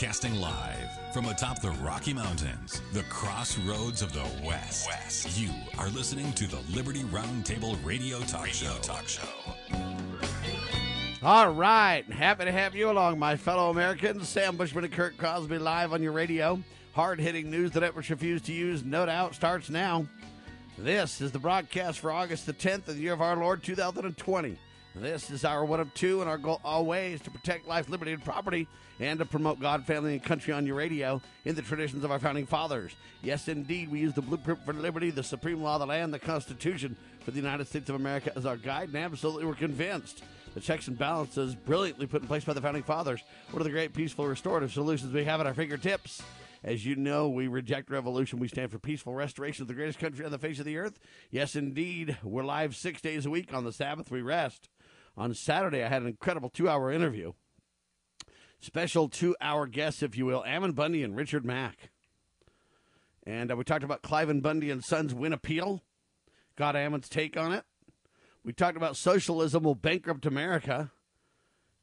Broadcasting live from atop the Rocky Mountains, the crossroads of the West. West. You are listening to the Liberty Roundtable Radio Talk radio Show. Talk Show. All right, happy to have you along, my fellow Americans. Sam Bushman and Kirk Crosby live on your radio. Hard-hitting news that networks refuse to use, no doubt, starts now. This is the broadcast for August the 10th of the year of our Lord 2020. This is our one of two, and our goal always to protect life, liberty, and property, and to promote God, family, and country on your radio in the traditions of our founding fathers. Yes, indeed, we use the blueprint for liberty, the supreme law of the land, the Constitution for the United States of America as our guide, and absolutely we're convinced the checks and balances brilliantly put in place by the founding fathers. One of the great peaceful restorative solutions we have at our fingertips. As you know, we reject revolution. We stand for peaceful restoration of the greatest country on the face of the earth. Yes, indeed. We're live six days a week. On the Sabbath, we rest on Saturday, I had an incredible two hour interview. Special two hour guests, if you will, Ammon Bundy and Richard Mack. And uh, we talked about Cliven Bundy and Sons win appeal, got Ammon's take on it. We talked about socialism will bankrupt America.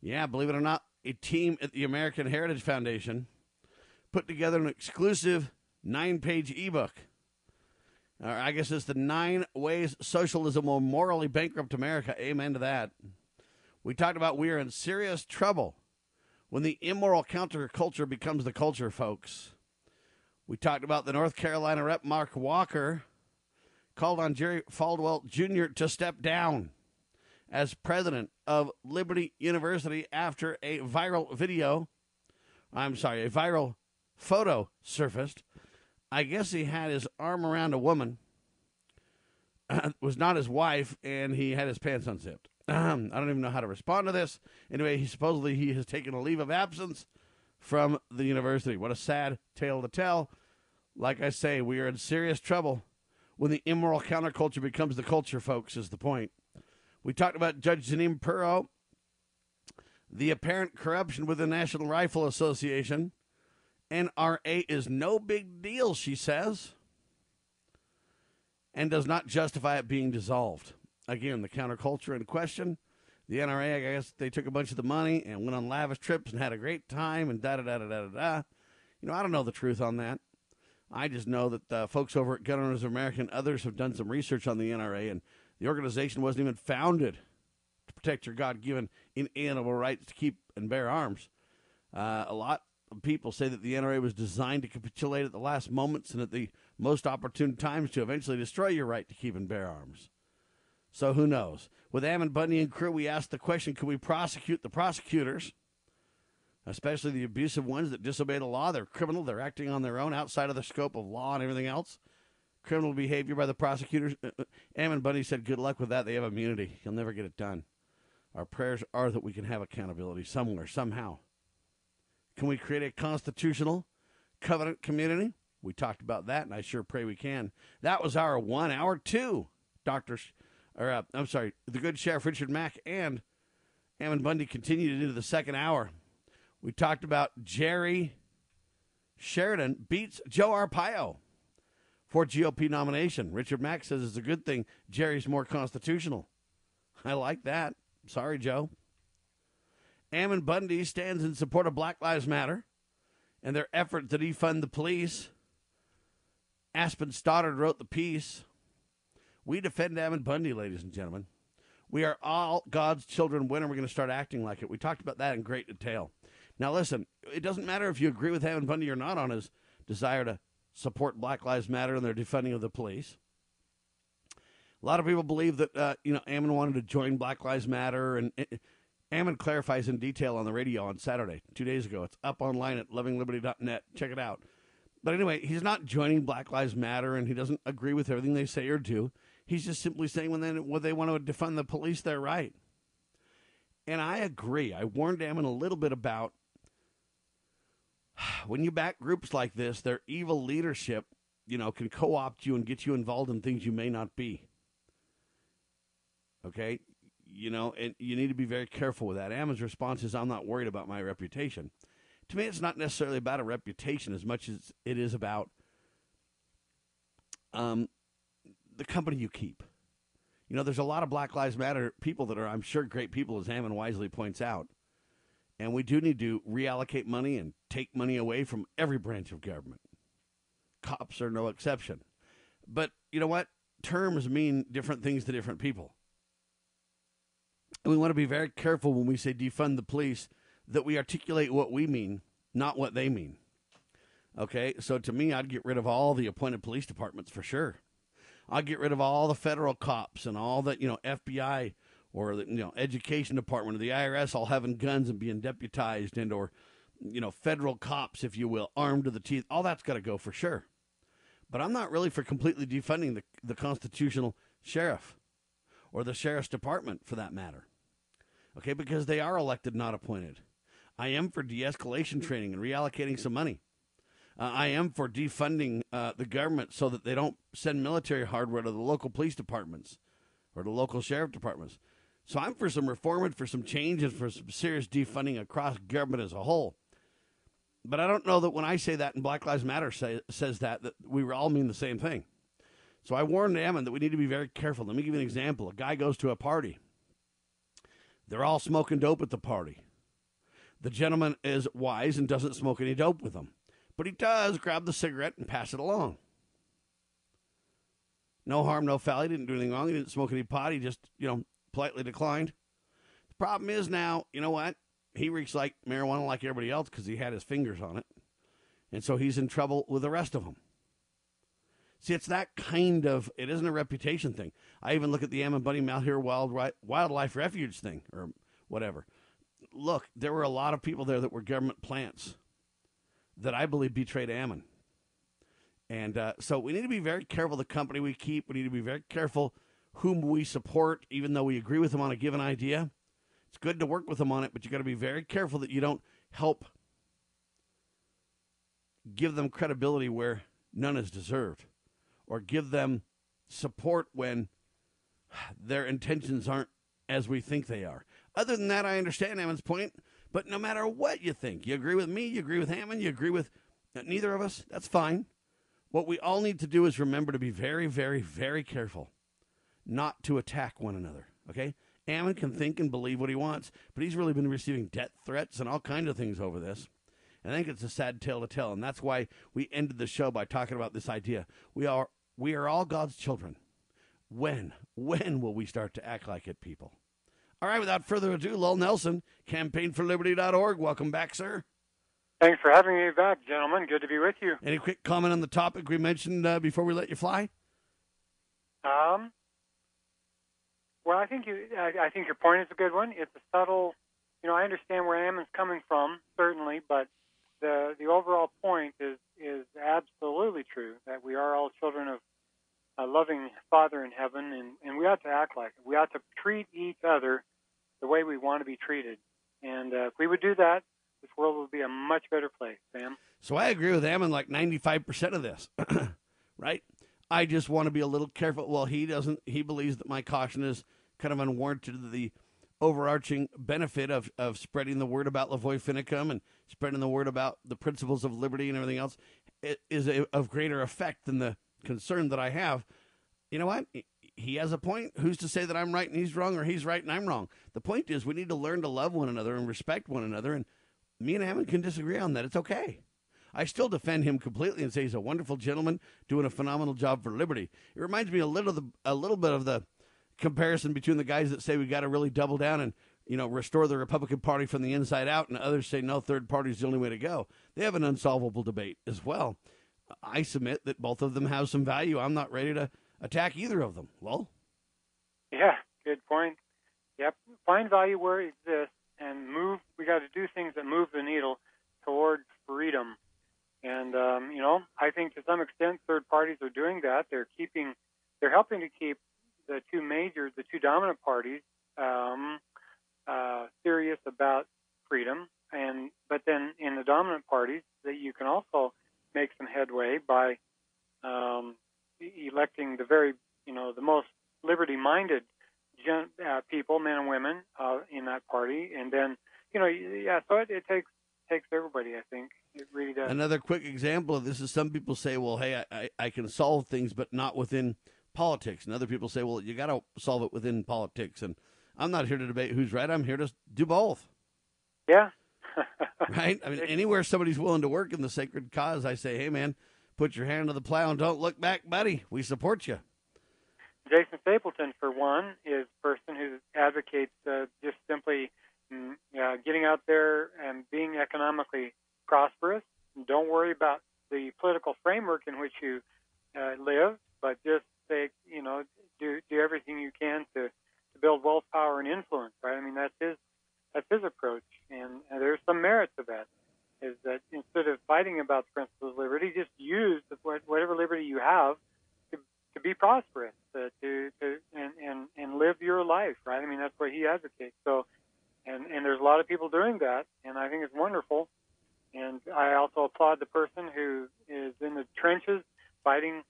Yeah, believe it or not, a team at the American Heritage Foundation put together an exclusive nine page ebook. Or I guess it's the nine ways socialism will morally bankrupt America. Amen to that. We talked about we are in serious trouble when the immoral counterculture becomes the culture, folks. We talked about the North Carolina rep Mark Walker called on Jerry Falwell Jr. to step down as president of Liberty University after a viral video, I'm sorry, a viral photo surfaced. I guess he had his arm around a woman, was not his wife, and he had his pants unzipped. Um, I don't even know how to respond to this. Anyway, he supposedly he has taken a leave of absence from the university. What a sad tale to tell. Like I say, we are in serious trouble when the immoral counterculture becomes the culture, folks, is the point. We talked about Judge Pirro, the apparent corruption with the National Rifle Association. NRA is no big deal, she says, and does not justify it being dissolved again, the counterculture in question. The NRA, I guess they took a bunch of the money and went on lavish trips and had a great time and da da da da da da. You know, I don't know the truth on that. I just know that the folks over at Gun Owners of America and others have done some research on the NRA, and the organization wasn't even founded to protect your God given inalienable rights to keep and bear arms. Uh, a lot people say that the NRA was designed to capitulate at the last moments and at the most opportune times to eventually destroy your right to keep and bear arms. So who knows? With Ammon Bundy and crew, we asked the question can we prosecute the prosecutors, especially the abusive ones that disobey the law? They're criminal, they're acting on their own outside of the scope of law and everything else. Criminal behavior by the prosecutors. Uh, uh, Ammon Bundy said, Good luck with that. They have immunity. You'll never get it done. Our prayers are that we can have accountability somewhere, somehow. Can we create a constitutional covenant community? We talked about that, and I sure pray we can. That was our one hour two, Dr or uh, I'm sorry, the good Sheriff Richard Mack and Ammon Bundy continued into the second hour. We talked about Jerry Sheridan beats Joe Arpaio for GOP nomination. Richard Mack says it's a good thing Jerry's more constitutional. I like that. Sorry, Joe. Ammon Bundy stands in support of Black Lives Matter and their effort to defund the police. Aspen Stoddard wrote the piece. We defend Ammon Bundy, ladies and gentlemen. We are all God's children. When are we going to start acting like it? We talked about that in great detail. Now, listen, it doesn't matter if you agree with Ammon Bundy or not on his desire to support Black Lives Matter and their defunding of the police. A lot of people believe that uh, you know Ammon wanted to join Black Lives Matter, and it, Ammon clarifies in detail on the radio on Saturday, two days ago. It's up online at lovingliberty.net. Check it out. But anyway, he's not joining Black Lives Matter, and he doesn't agree with everything they say or do. He's just simply saying when they, when they want to defund the police, they're right. And I agree. I warned Ammon a little bit about when you back groups like this, their evil leadership, you know, can co opt you and get you involved in things you may not be. Okay? You know, and you need to be very careful with that. Ammon's response is I'm not worried about my reputation. To me, it's not necessarily about a reputation as much as it is about um, the company you keep. You know, there's a lot of Black Lives Matter people that are, I'm sure, great people, as Ammon wisely points out. And we do need to reallocate money and take money away from every branch of government. Cops are no exception. But you know what? Terms mean different things to different people. And we want to be very careful when we say defund the police that we articulate what we mean, not what they mean. Okay, so to me, I'd get rid of all the appointed police departments for sure. I'd get rid of all the federal cops and all the you know FBI or the you know education department or the IRS all having guns and being deputized and or you know federal cops, if you will, armed to the teeth. All that's got to go for sure. But I'm not really for completely defunding the the constitutional sheriff or the sheriff's department for that matter. Okay, because they are elected, not appointed. I am for de escalation training and reallocating some money. Uh, I am for defunding uh, the government so that they don't send military hardware to the local police departments or the local sheriff departments. So I'm for some reform and for some change and for some serious defunding across government as a whole. But I don't know that when I say that and Black Lives Matter say, says that, that we all mean the same thing. So I warned Ammon that we need to be very careful. Let me give you an example. A guy goes to a party. They're all smoking dope at the party. The gentleman is wise and doesn't smoke any dope with them. But he does grab the cigarette and pass it along. No harm, no foul. He didn't do anything wrong. He didn't smoke any pot. He just, you know, politely declined. The problem is now, you know what? He reeks like marijuana like everybody else because he had his fingers on it. And so he's in trouble with the rest of them. See, it's that kind of, it isn't a reputation thing. I even look at the Ammon Bundy Malheur Wild, Wildlife Refuge thing or whatever. Look, there were a lot of people there that were government plants that I believe betrayed Ammon. And uh, so we need to be very careful the company we keep. We need to be very careful whom we support, even though we agree with them on a given idea. It's good to work with them on it, but you got to be very careful that you don't help give them credibility where none is deserved, or give them support when their intentions aren't as we think they are. Other than that, I understand Ammon's point. But no matter what you think, you agree with me, you agree with Ammon, you agree with neither of us, that's fine. What we all need to do is remember to be very, very, very careful not to attack one another. Okay? Ammon can think and believe what he wants, but he's really been receiving death threats and all kinds of things over this. I think it's a sad tale to tell, and that's why we ended the show by talking about this idea. We are we are all God's children. When when will we start to act like it, people? All right, without further ado, Lowell Nelson, campaignforliberty.org. Welcome back, sir. Thanks for having me back, gentlemen. Good to be with you. Any quick comment on the topic we mentioned uh, before we let you fly? Um, well, I think you. I, I, think your point is a good one. It's a subtle. You know, I understand where Ammon's coming from, certainly, but the the overall point is is absolutely true that we are all children of a loving Father in heaven, and, and we ought to act like it. We ought to treat each other the way we want to be treated. And uh, if we would do that, this world would be a much better place, Sam. So I agree with Ammon like 95% of this, right? I just want to be a little careful. Well, he doesn't, he believes that my caution is kind of unwarranted the overarching benefit of, of spreading the word about Lavoy Finicum and spreading the word about the principles of liberty and everything else is of greater effect than the concern that I have, you know what? He has a point. Who's to say that I'm right and he's wrong, or he's right and I'm wrong? The point is, we need to learn to love one another and respect one another. And me and Ammon can disagree on that. It's okay. I still defend him completely and say he's a wonderful gentleman doing a phenomenal job for liberty. It reminds me a little the, a little bit of the comparison between the guys that say we got to really double down and you know restore the Republican Party from the inside out, and others say no, third party is the only way to go. They have an unsolvable debate as well. I submit that both of them have some value. I'm not ready to attack either of them. Well, yeah, good point. Yep, find value where it exists and move. We got to do things that move the needle toward freedom. And um, you know, I think to some extent, third parties are doing that. They're keeping, they're helping to keep the two major, the two dominant parties, um, uh, serious about freedom. And but then in the dominant parties, that you can also make some headway by um, electing the very, you know, the most liberty-minded gen- uh, people, men and women, uh, in that party, and then, you know, yeah. So it, it takes takes everybody. I think it really does. Another quick example of this is some people say, "Well, hey, I, I can solve things, but not within politics," and other people say, "Well, you got to solve it within politics." And I'm not here to debate who's right. I'm here to do both. Yeah, right? I mean, anywhere somebody's willing to work in the sacred cause, I say, hey, man, put your hand to the plow and don't look back, buddy. We support you. Jason Stapleton, for one, is a person who advocates uh, just simply mm, uh, getting out there and being economically prosperous. Don't worry about the political framework in which you uh, live, but just say, you know, do do everything you can to, to build wealth, power, and influence. Right? I mean, that's his that's his approach, and, and there's some merit to that. Is that instead of fighting about the principles of liberty, just use the, whatever liberty you have to to be prosperous, uh, to to and, and and live your life. Right? I mean, that's what he advocates. So, and and there's a lot of people doing that, and I think it's wonderful. And I also applaud the person who is in the trenches fighting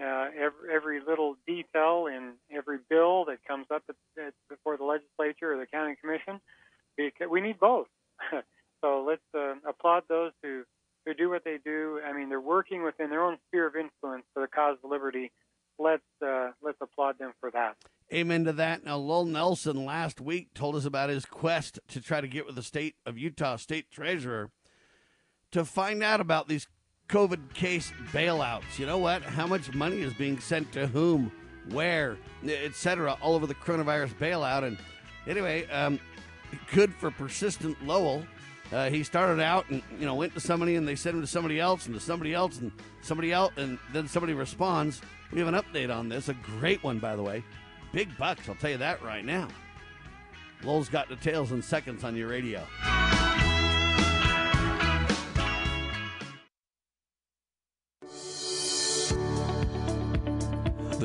uh, every, every little detail in every bill that comes up at, at, before the legislature or the county commission. Because we need both. so let's uh, applaud those who who do what they do. I mean, they're working within their own sphere of influence for the cause of liberty. Let's uh, let's applaud them for that. Amen to that. Now, Lowell Nelson last week told us about his quest to try to get with the state of Utah state treasurer to find out about these COVID case bailouts. You know what? How much money is being sent to whom, where, etc., all over the coronavirus bailout. And anyway, um, good for persistent Lowell. Uh, he started out and you know went to somebody and they sent him to somebody else and to somebody else and somebody else and then somebody responds. We have an update on this, a great one by the way. Big bucks, I'll tell you that right now. Lowell's got details in seconds on your radio.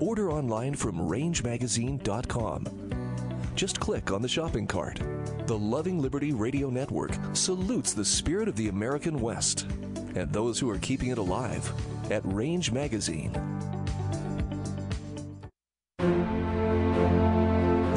Order online from rangemagazine.com. Just click on the shopping cart. The Loving Liberty Radio Network salutes the spirit of the American West and those who are keeping it alive at Range Magazine.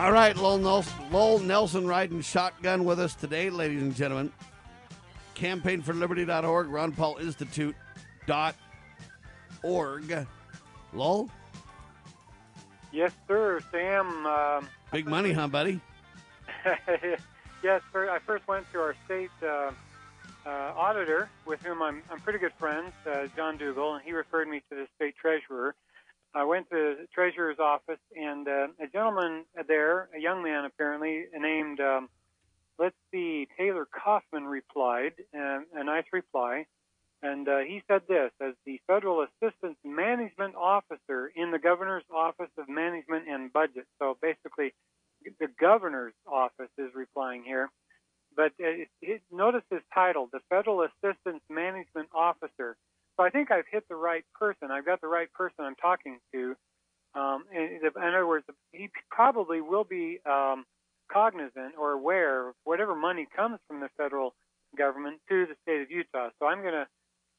All right, Lowell Nelson, Lowell Nelson riding shotgun with us today, ladies and gentlemen. CampaignForLiberty.org, Ron Paul Institute.org. Lowell? Yes, sir, Sam. Um, Big money, huh, buddy? yes, sir. I first went to our state uh, uh, auditor, with whom I'm, I'm pretty good friends, uh, John Dougall, and he referred me to the state treasurer. I went to the treasurer's office, and uh, a gentleman there, a young man apparently, named, um, let's see, Taylor Kaufman replied, uh, a nice reply. And uh, he said this as the Federal assistance Management Officer in the Governor's Office of Management and Budget. So basically, the Governor's Office is replying here. But uh, it, it, notice his title, the Federal assistance Management Officer. So I think I've hit the right person. I've got the right person I'm talking to. Um, in, in other words, he probably will be um, cognizant or aware of whatever money comes from the federal government to the state of Utah. So I'm going to,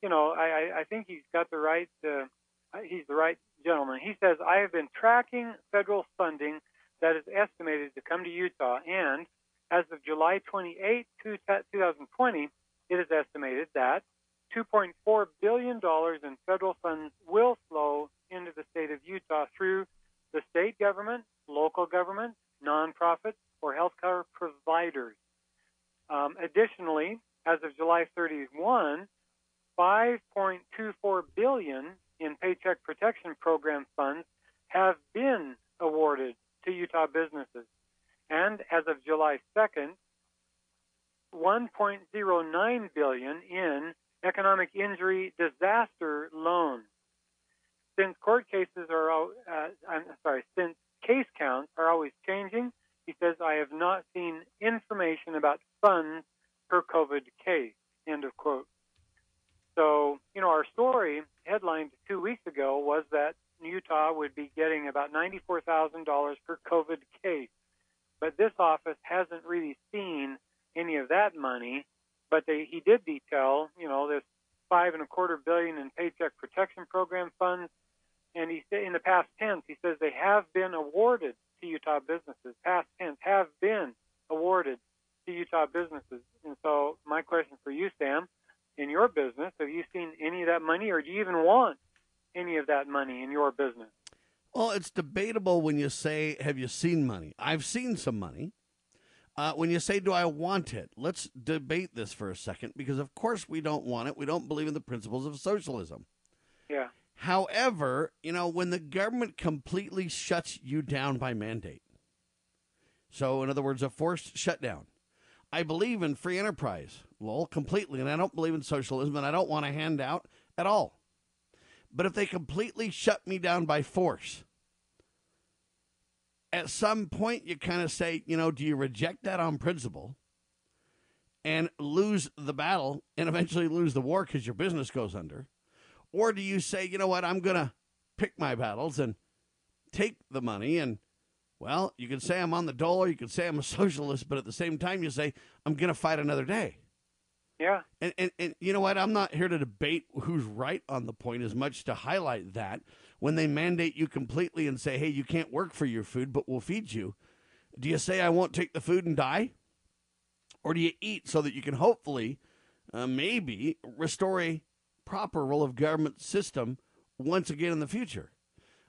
you know, I, I think he's got the right, uh, he's the right gentleman. He says, I have been tracking federal funding that is estimated to come to Utah, and as of July 28, 2020, it is estimated that $2.4 billion in federal funds will flow into the state of Utah through the state government, local government, nonprofits, or healthcare providers. Um, additionally, as of July 31, 5.24 billion in Paycheck Protection Program funds have been awarded to Utah businesses. And as of July 2nd, 1.09 billion in economic injury disaster loans. Since court cases are, uh, I'm sorry, since case counts are always changing, he says, I have not seen information about funds per COVID case. End of quote. So, you know, our story headlined two weeks ago was that Utah would be getting about $94,000 per COVID case. But this office hasn't really seen any of that money. But they, he did detail, you know, this five and a quarter billion in Paycheck Protection Program funds. And he said in the past tense, he says they have been awarded to Utah businesses. Past tense have been awarded to Utah businesses. And so my question for you, Sam, in your business, have you seen any of that money, or do you even want any of that money in your business? Well, it's debatable when you say, Have you seen money? I've seen some money. Uh, when you say, Do I want it? Let's debate this for a second because, of course, we don't want it. We don't believe in the principles of socialism. Yeah. However, you know, when the government completely shuts you down by mandate, so in other words, a forced shutdown, I believe in free enterprise, Lowell, completely, and I don't believe in socialism, and I don't want a handout at all. But if they completely shut me down by force, at some point you kind of say, you know, do you reject that on principle and lose the battle and eventually lose the war because your business goes under? Or do you say, you know what, I'm going to pick my battles and take the money and well, you can say I'm on the dole, you can say I'm a socialist, but at the same time, you say I'm going to fight another day. Yeah. And, and, and you know what? I'm not here to debate who's right on the point as much to highlight that when they mandate you completely and say, hey, you can't work for your food, but we'll feed you. Do you say, I won't take the food and die? Or do you eat so that you can hopefully, uh, maybe, restore a proper role of government system once again in the future?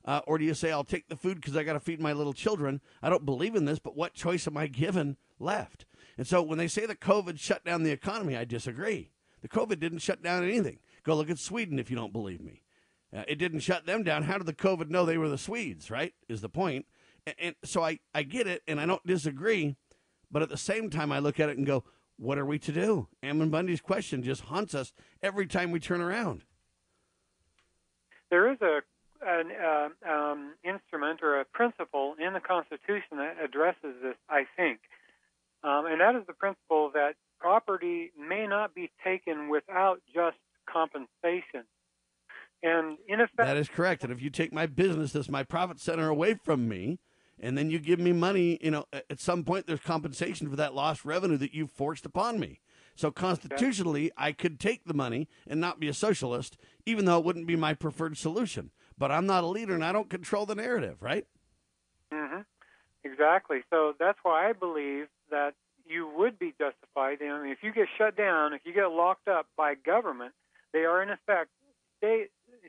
Uh, or do you say, I'll take the food because I got to feed my little children? I don't believe in this, but what choice am I given left? And so when they say that COVID shut down the economy, I disagree. The COVID didn't shut down anything. Go look at Sweden if you don't believe me. Uh, it didn't shut them down. How did the COVID know they were the Swedes, right? Is the point. And, and so I, I get it and I don't disagree. But at the same time, I look at it and go, what are we to do? Ammon Bundy's question just haunts us every time we turn around. There is a an uh, um, instrument or a principle in the Constitution that addresses this, I think. Um, and that is the principle that property may not be taken without just compensation. And in effect, that is correct. And if you take my business, this my profit center away from me, and then you give me money, you know, at some point there's compensation for that lost revenue that you forced upon me. So constitutionally, I could take the money and not be a socialist, even though it wouldn't be my preferred solution. But I'm not a leader, and I don't control the narrative, right? Mm-hmm. Exactly. So that's why I believe that you would be justified. I mean, if you get shut down, if you get locked up by government, they are in effect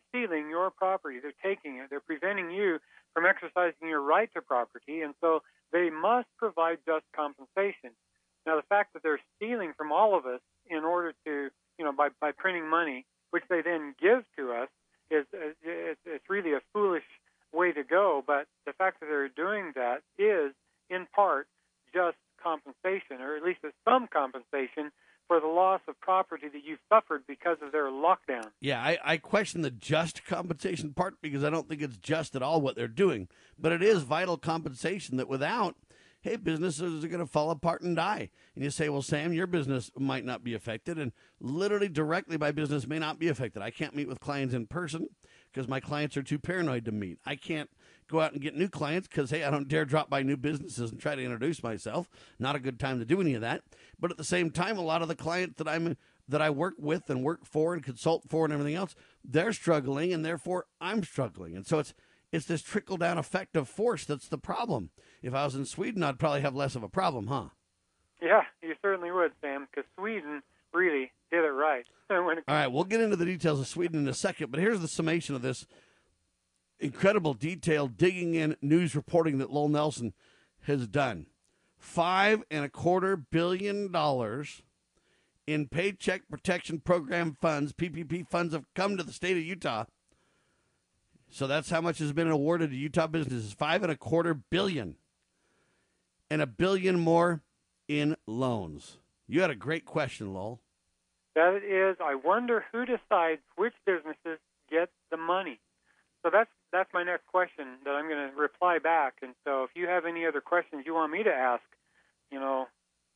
stealing your property. They're taking it. They're preventing you from exercising your right to property, and so they must provide just compensation. Now, the fact that they're stealing from all of us in order to, you know, by, by printing money, which they then give to us, is it's, it's really a foolish way to go. But the fact that they're doing that is, in part, just compensation, or at least some compensation for the loss of property that you suffered because of their lockdown. Yeah, I, I question the just compensation part because I don't think it's just at all what they're doing. But it is vital compensation that without, hey, businesses are going to fall apart and die. And you say, well, Sam, your business might not be affected. And literally, directly, my business may not be affected. I can't meet with clients in person because my clients are too paranoid to meet. I can't go out and get new clients because, hey, I don't dare drop by new businesses and try to introduce myself. Not a good time to do any of that. But at the same time, a lot of the clients that I'm that I work with and work for and consult for and everything else, they're struggling and therefore I'm struggling. And so it's it's this trickle down effect of force that's the problem. If I was in Sweden, I'd probably have less of a problem, huh? Yeah, you certainly would, Sam, because Sweden really did it right. All right, we'll get into the details of Sweden in a second, but here's the summation of this incredible detail digging in news reporting that Lowell Nelson has done. Five and a quarter billion dollars in Paycheck Protection Program funds, PPP funds, have come to the state of Utah. So that's how much has been awarded to Utah businesses five and a quarter billion, and a billion more in loans. You had a great question, Lowell. That is, I wonder who decides which businesses get the money. So that's that's my next question that I'm going to reply back. And so if you have any other questions you want me to ask, you know,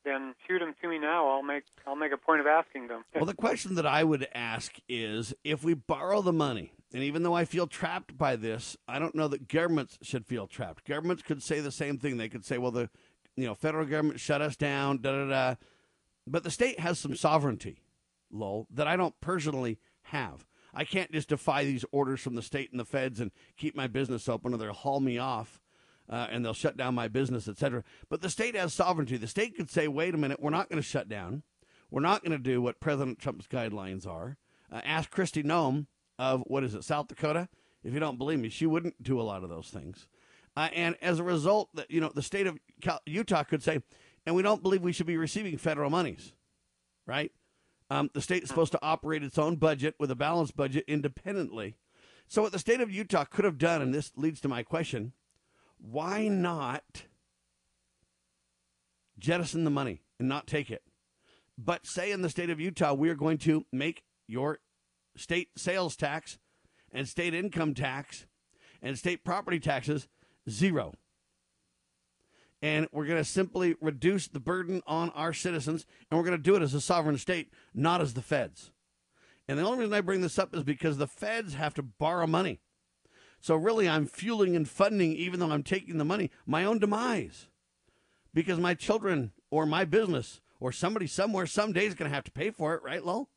then shoot them to me now. I'll make I'll make a point of asking them. Well, the question that I would ask is if we borrow the money, and even though I feel trapped by this, I don't know that governments should feel trapped. Governments could say the same thing. They could say, "Well, the you know federal government shut us down," da da da. But the state has some sovereignty, Lowell, that I don't personally have. I can't just defy these orders from the state and the feds and keep my business open, or they'll haul me off. Uh, and they'll shut down my business, etc. But the state has sovereignty. The state could say, "Wait a minute, we're not going to shut down. We're not going to do what President Trump's guidelines are." Uh, ask Kristi Noem of what is it, South Dakota? If you don't believe me, she wouldn't do a lot of those things. Uh, and as a result, you know, the state of Utah could say, "And we don't believe we should be receiving federal monies." Right? Um, the state is supposed to operate its own budget with a balanced budget independently. So, what the state of Utah could have done, and this leads to my question why not jettison the money and not take it? But say in the state of Utah, we are going to make your state sales tax and state income tax and state property taxes zero. And we're going to simply reduce the burden on our citizens, and we're going to do it as a sovereign state, not as the feds. And the only reason I bring this up is because the feds have to borrow money. So really, I'm fueling and funding, even though I'm taking the money, my own demise. Because my children or my business or somebody somewhere someday is going to have to pay for it, right, Lowell?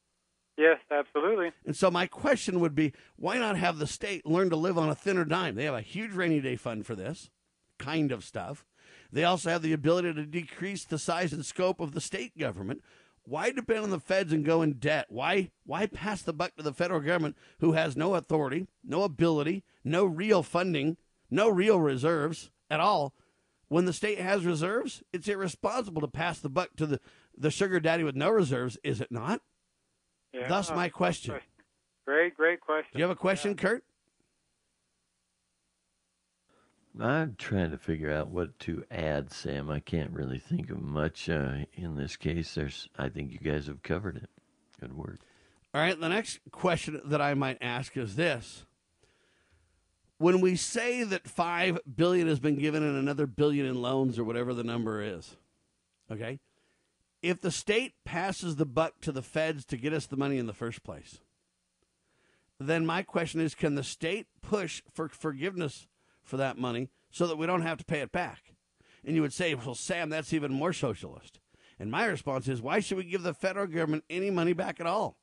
Yes, absolutely. And so my question would be why not have the state learn to live on a thinner dime? They have a huge rainy day fund for this kind of stuff. They also have the ability to decrease the size and scope of the state government. Why depend on the feds and go in debt? Why why pass the buck to the federal government who has no authority, no ability, no real funding, no real reserves at all? When the state has reserves, it's irresponsible to pass the buck to the, the sugar daddy with no reserves, is it not? Yeah. Thus my question. Great, great question. Do you have a question, Yeah. Kurt? I'm trying to figure out what to add, Sam. I can't really think of much uh, in this case. There's, I think you guys have covered it. Good work. All right, the next question that I might ask is this. When we say that 5 billion has been given and another billion in loans or whatever the number is, okay? If the state passes the buck to the feds to get us the money in the first place, then my question is can the state push for forgiveness for that money so that we don't have to pay it back? And you would say, well, Sam, that's even more socialist. And my response is, why should we give the federal government any money back at all?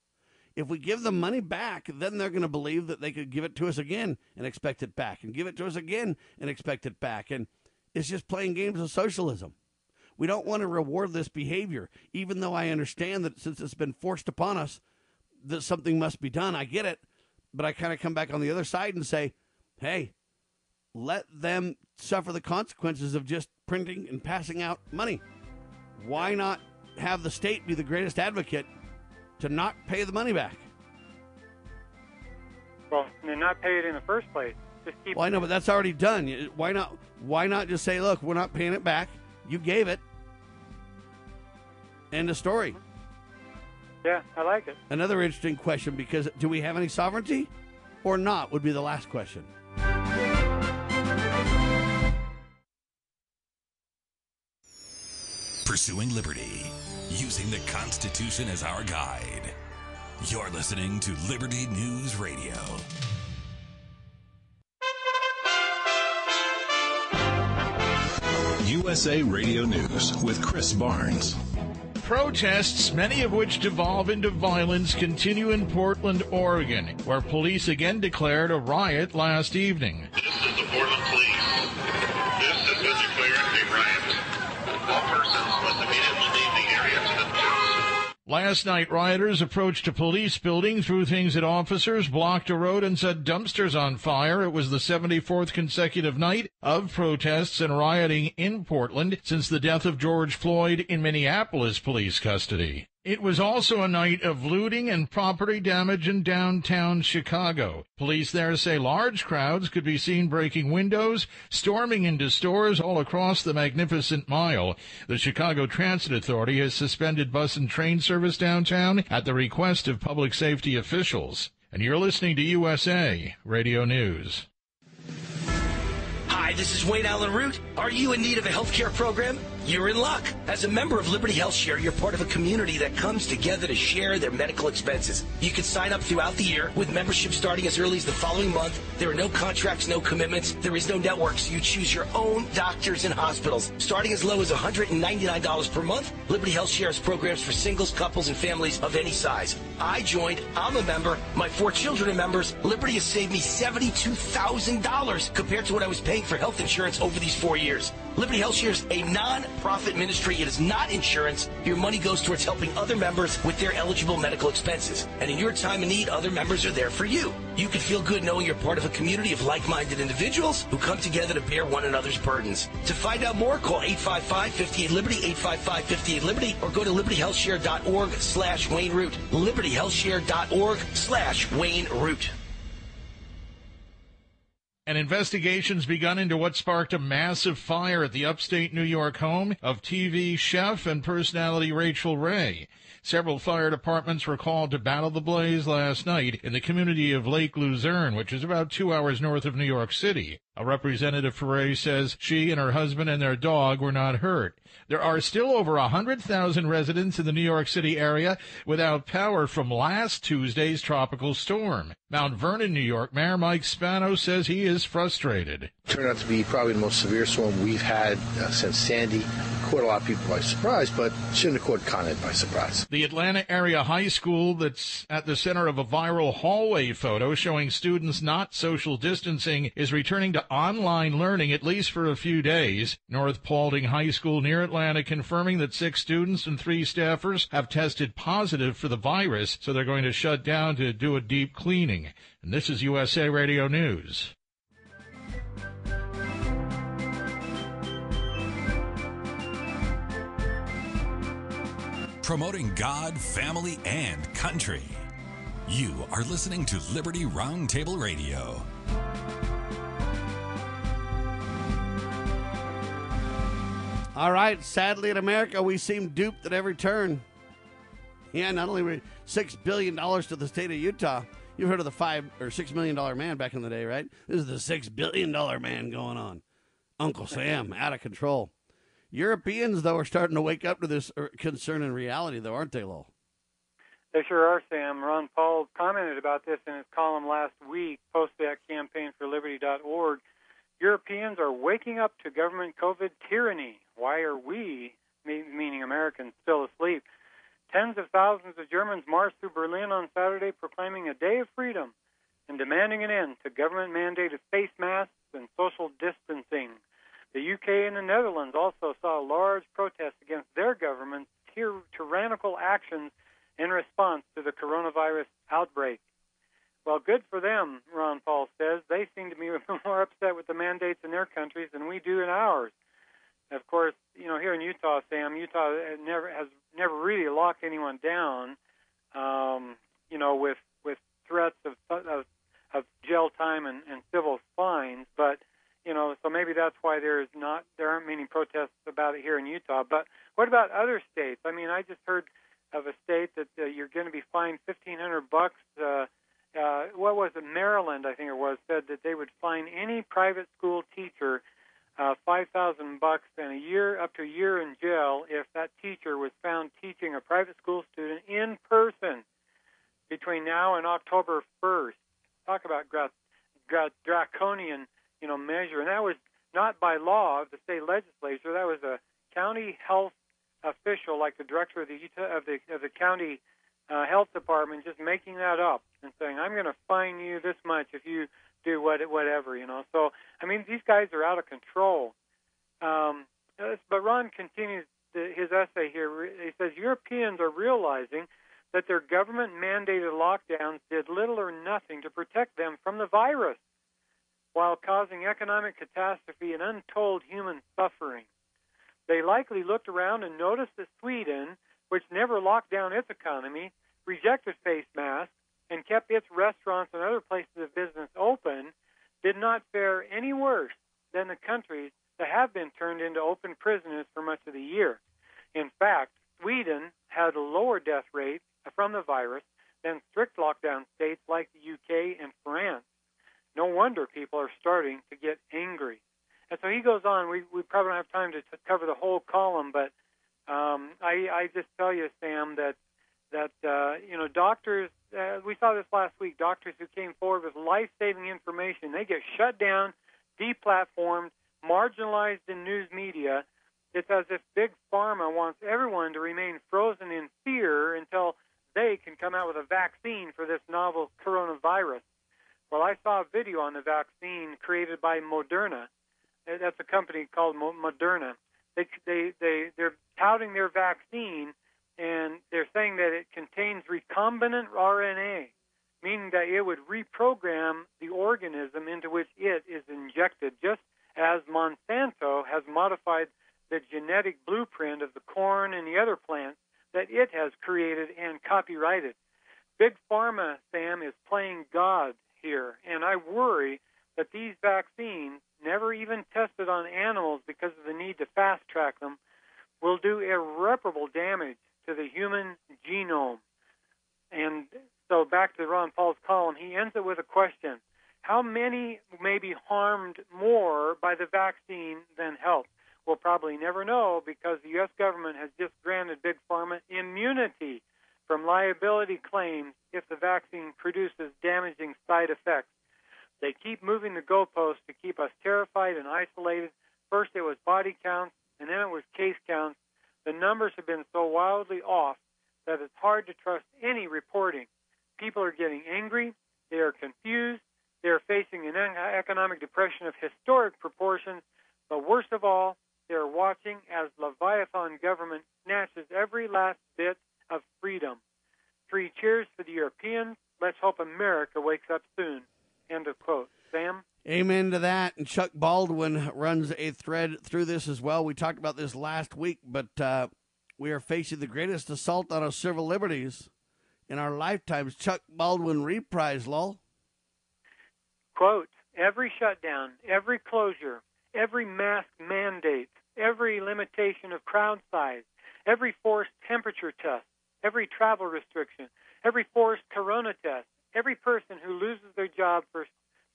If we give them money back, then they're going to believe that they could give it to us again and expect it back, and give it to us again and expect it back. And it's just playing games of socialism. We don't want to reward this behavior, even though I understand that since it's been forced upon us, that something must be done. I get it. But I kind of come back on the other side and say, hey, let them suffer the consequences of just printing and passing out money. Why not have the state be the greatest advocate to not pay the money back? Well, and not pay it in the first place. Just keep. Well, I know, but that's already done. Why not? Why not just say, look, we're not paying it back. You gave it. End of story. Yeah, I like it. Another interesting question because do we have any sovereignty or not would be the last question. pursuing liberty, using the Constitution as our guide. You're listening to Liberty News Radio. USA Radio News with Chris Barnes. Protests, many of which devolve into violence, continue in Portland, Oregon, where police again declared a riot last evening. This is the Portland Police. Last night, rioters approached a police building, threw things at officers, blocked a road, and set dumpsters on fire. It was the 74th consecutive night of protests and rioting in Portland since the death of George Floyd in Minneapolis police custody. It was also a night of looting and property damage in downtown Chicago. Police there say large crowds could be seen breaking windows, storming into stores all across the Magnificent Mile. The Chicago Transit Authority has suspended bus and train service downtown at the request of public safety officials. And you're listening to USA Radio News. Hi, this is Wayne Allyn Root. Are you in need of a healthcare program? You're in luck. As a member of Liberty Health Share, you're part of a community that comes together to share their medical expenses. You can sign up throughout the year with membership starting as early as the following month. There are no contracts, no commitments. There is no network, so you choose your own doctors and hospitals. Starting as low as $199 per month, Liberty Health Share shares programs for singles, couples, and families of any size. I joined. I'm a member. My four children are members. Liberty has saved me $72,000 compared to what I was paying for health insurance over these four years. Liberty Health Shares a non-profit ministry. It is not insurance. Your money goes towards helping other members with their eligible medical expenses. And in your time of need, other members are there for you. You can feel good knowing you're part of a community of like-minded individuals who come together to bear one another's burdens. To find out more, call 855-58-LIBERTY, 855-58-LIBERTY, or go to libertyhealthshare.org slash Wayne Root. libertyhealthshare.org slash Wayne Root. An investigation's begun into what sparked a massive fire at the upstate New York home of TV chef and personality Rachael Ray. Several fire departments were called to battle the blaze last night in the community of Lake Luzerne, which is about two hours north of New York City. A representative for Ray says she and her husband and their dog were not hurt. There are still over 100,000 residents in the New York City area without power from last Tuesday's tropical storm. Mount Vernon, New York Mayor Mike Spano says he is frustrated. Turned out to be probably the most severe storm we've had uh, since Sandy. Caught a lot of people by surprise, but shouldn't have caught Con Ed by surprise. The Atlanta area high school that's at the center of a viral hallway photo showing students not social distancing is returning to online learning at least for a few days. North Paulding High School near Atlanta confirming that six students and three staffers have tested positive for the virus, so they're going to shut down to do a deep cleaning. And this is USA Radio News. Promoting God, family, and country. You are listening to Liberty Roundtable Radio. All right. Sadly, in America, we seem duped at every turn. Yeah, not only were six billion dollars to the state of Utah. You've heard of the five or six million dollar man back in the day, right? This is the six billion dollar man going on. Uncle Sam, out of control. Europeans, though, are starting to wake up to this er, concern and reality, though, aren't they, Lowell? They sure are, Sam. Ron Paul commented about this in his column last week, posted at campaignforliberty.org. Europeans are waking up to government COVID tyranny. Why are we, meaning Americans, still asleep? Tens of thousands of Germans marched through Berlin on Saturday proclaiming a day of freedom and demanding an end to government mandated face masks and social distancing. The UK and the Netherlands also saw large protests against their government's tyr- tyrannical actions in response to the coronavirus outbreak. Well, good for them, Ron Paul says. They seem to be more upset with the mandates in their countries than we do in ours. Of course, you know, here in Utah, Sam, Utah never has never really locked anyone down. Um, you know, with with threats of of, of jail time and, and civil fines, but you know, so maybe that's why there's not there aren't many protests about it here in Utah. But what about other states? I mean, I just heard of a state that uh, you're going to be fined fifteen hundred bucks. Uh, uh, what was it? Maryland, I think it was, said that they would fine any private school teacher uh, five thousand bucks and a year up to a year in jail if that teacher was found teaching a private school student in person between now and October first. Talk about gra- gra- draconian, you know, measure, and that was not by law of the state legislature. That was a county health official, like the director of the of the of the county uh, health department, just making that up and saying, "I'm going to fine you this much if you do what whatever," you know. So I mean, these guys are out of control. Um, but Ron continues his essay here. He says Europeans are realizing that their government mandated lockdowns did little or nothing to protect them from the virus, while causing economic catastrophe and untold human suffering. They likely looked around and noticed that Sweden, which never locked down its economy, rejected face masks, and kept its restaurants and other places of business open, did not fare any worse than the countries that have been turned into open prisoners for much of the year. In fact, Sweden had a lower death rate from the virus than strict lockdown states like the UK and France. No wonder people are starting to get angry. And so he goes on. We we probably don't have time to, to cover the whole column, but um, I I just tell you, Sam, that that uh, you know doctors. Uh, we saw this last week. Doctors who came forward with life-saving information, they get shut down, deplatformed, marginalized in news media. It's as if big pharma wants everyone to remain frozen in fear until they can come out with a vaccine for this novel coronavirus. Well, I saw a video on the vaccine created by Moderna. Uh, that's a company called Moderna. They they they they're touting their vaccine and they're saying that it contains recombinant RNA, meaning that it would reprogram the organism into which it is injected, just as Monsanto has modified the genetic blueprint of the corn and the other plants that it has created and copyrighted. Big Pharma, Sam, is playing God here, and I worry that these vaccines, never even tested on animals because of the need to fast track them, will do irreparable damage to the human genome. And so back to Ron Paul's column, he ends it with a question. How many may be harmed more by the vaccine than helped? We'll probably never know because the U.S. government has just granted Big Pharma immunity from liability claims if the vaccine produces damaging side effects. They keep moving the goalposts to keep us terrified and isolated. First it was body counts, and then it was case counts. The numbers have been so wildly off that it's hard to trust any reporting. People are getting angry, they are confused, they are facing an economic depression of historic proportions, but worst of all, they're watching as Leviathan government snatches every last bit of freedom. Three cheers for the Europeans. Let's hope America wakes up soon. End of quote. Sam? Amen to that. And Chuck Baldwin runs a thread through this as well. We talked about this last week, but uh, we are facing the greatest assault on our civil liberties in our lifetimes. Chuck Baldwin reprise, Lowell. Quote, every shutdown, every closure, every mask mandate, every limitation of crowd size, every forced temperature test, every travel restriction, every forced corona test, every person who loses their job for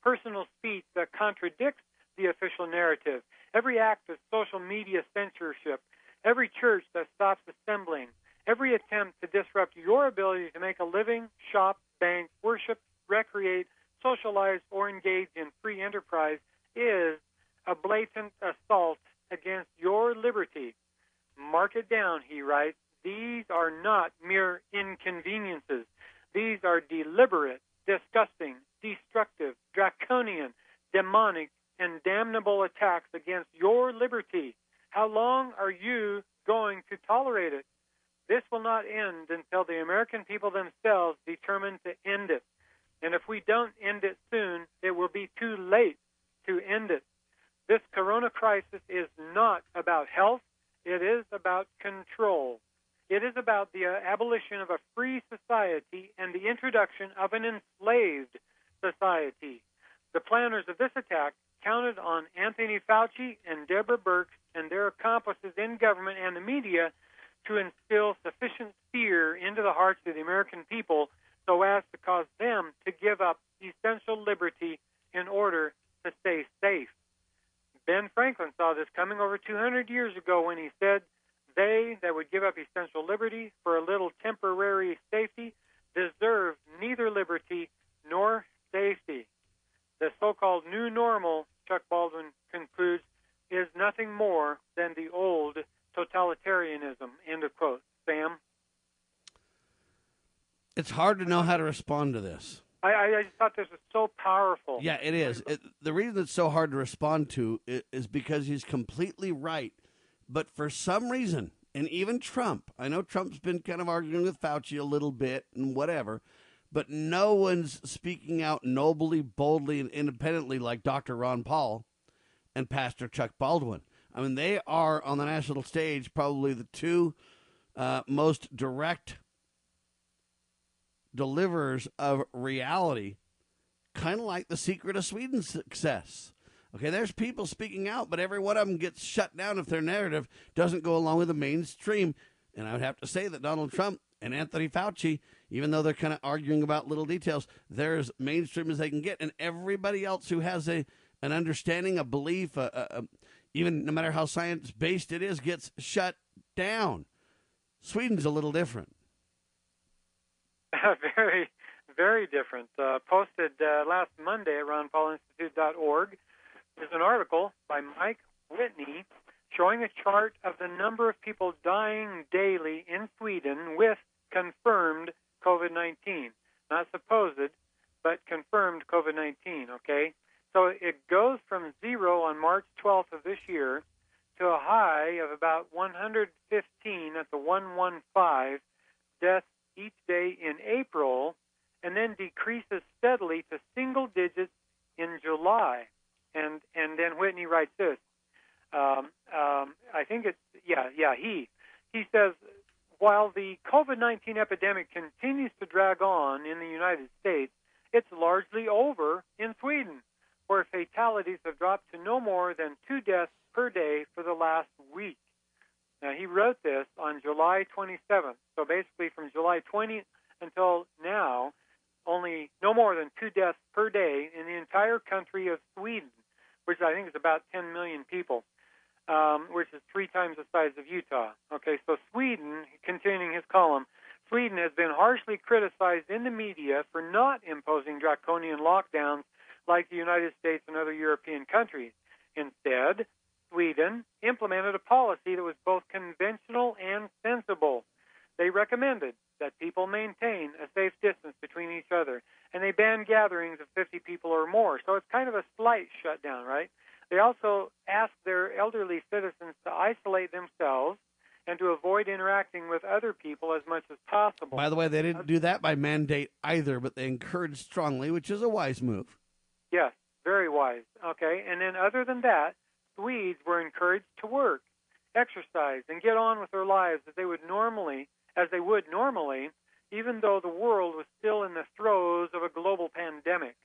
personal speech that contradicts the official narrative, every act of social media censorship, every church that stops assembling, every attempt to disrupt your ability to make a living, shop, bank, worship, recreate, socialize, or engage in free enterprise is a blatant assault against your liberty. Mark it down, he writes. These are not mere inconveniences. These are deliberate, disgusting, destructive, draconian, demonic, and damnable attacks against your liberty. How long are you going to tolerate it? This will not end until the American people themselves determine to end it. And if we don't end it soon, it will be too late to end it. This corona crisis is not about health, it is about control. About the uh, abolition of a free society and the introduction of an enslaved society. The planners of this attack counted on Anthony Fauci and Deborah Birx and their accomplices in government and the media to instill sufficient fear into the hearts of the American people so as to cause them to give up essential liberty in order to stay safe. Ben Franklin saw this coming over 200 years ago when he said, They that would give up essential liberty for a little temporary safety deserve neither liberty nor safety. The so called new normal, Chuck Baldwin concludes, is nothing more than the old totalitarianism. End of quote. Sam? It's hard to know how to respond to this. I, I, just thought this was so powerful. Yeah, it is. It, the reason it's so hard to respond to is because he's completely right. But for some reason, and even Trump, I know Trump's been kind of arguing with Fauci a little bit and whatever, but no one's speaking out nobly, boldly, and independently like Dr. Ron Paul and Pastor Chuck Baldwin. I mean, they are on the national stage probably the two uh, most direct deliverers of reality, kind of like the secret of Sweden's success. Okay, there's people speaking out, but every one of them gets shut down if their narrative doesn't go along with the mainstream. And I would have to say that Donald Trump and Anthony Fauci, even though they're kind of arguing about little details, they're as mainstream as they can get. And everybody else who has a an understanding, a belief, a, a, a, even no matter how science based it is, gets shut down. Sweden's a little different. very, very different. Uh, posted uh, last Monday at ronpaulinstitute.org is an article by Mike Whitney showing a chart of the number of people dying daily in Sweden with confirmed COVID 19. Not supposed, but confirmed COVID 19, okay? So it goes from zero on March 12th of this year to a high of about 115 at the 115 deaths each day in April, and then decreases steadily to single digits in July. And and then Whitney writes this. Um, um, I think it's yeah yeah he he says while the COVID-19 epidemic continues to drag on in the United States, it's largely over in Sweden, where fatalities have dropped to no more than two deaths per day for the last week. Now, he wrote this on July 27th. So basically, from July 20 until now, only no more than two deaths per day in the entire country of Sweden, which I think is about 10 million people, um, which is three times the size of Utah. Okay, so Sweden, continuing his column, Sweden has been harshly criticized in the media for not imposing draconian lockdowns like the United States and other European countries. Instead, Sweden implemented a policy that was both conventional and sensible. They recommended that people maintain a safe distance between each other, and they ban gatherings of 50 people or more. So it's kind of a slight shutdown, right? They also ask their elderly citizens to isolate themselves and to avoid interacting with other people as much as possible. By the way, they didn't do that by mandate either, but they encouraged strongly, which is a wise move. Yes, very wise. Okay, and then other than that, Swedes were encouraged to work, exercise, and get on with their lives as they would normally, as they would normally, even though the world was still in the throes of a global pandemic.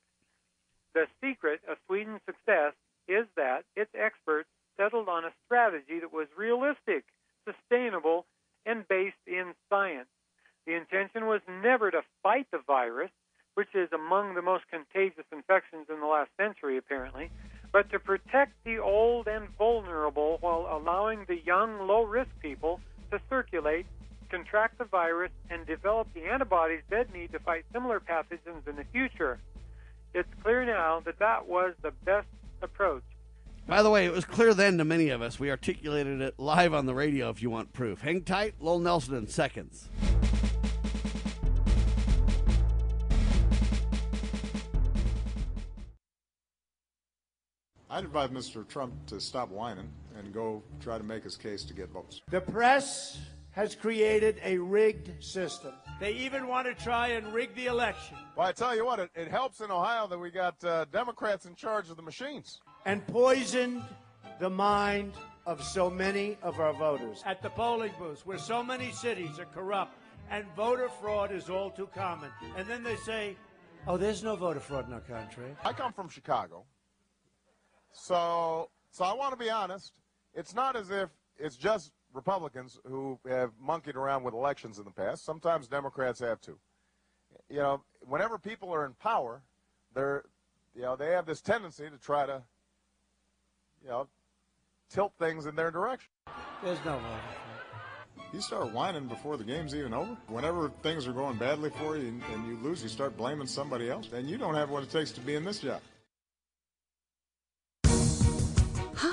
The secret of Sweden's success is that its experts settled on a strategy that was realistic, sustainable, and based in science. The intention was never to fight the virus, which is among the most contagious infections in the last century, apparently, but to protect the old and vulnerable while allowing the young, low risk people to circulate, contract the virus, and develop the antibodies they'd need to fight similar pathogens in the future. It's clear now that that was the best approach. By the way, it was clear then to many of us. We articulated it live on the radio if you want proof. Hang tight, Lowell Nelson in seconds. I'd advise Mr. Trump to stop whining and go try to make his case to get votes. The press has created a rigged system. They even want to try and rig the election. Well, I tell you what, it, it helps in Ohio that we got uh, Democrats in charge of the machines. And poisoned the mind of so many of our voters. At the polling booths, where so many cities are corrupt and voter fraud is all too common. And then they say, oh, there's no voter fraud in our country. I come from Chicago. So, so I want to be honest. It's not as if it's just Republicans who have monkeyed around with elections in the past. Sometimes Democrats have too. You know, whenever people are in power, they're, you know, they have this tendency to try to, you know, tilt things in their direction. There's no voter You start whining before the game's even over. Whenever things are going badly for you and, and you lose, you start blaming somebody else. And you don't have what it takes to be in this job.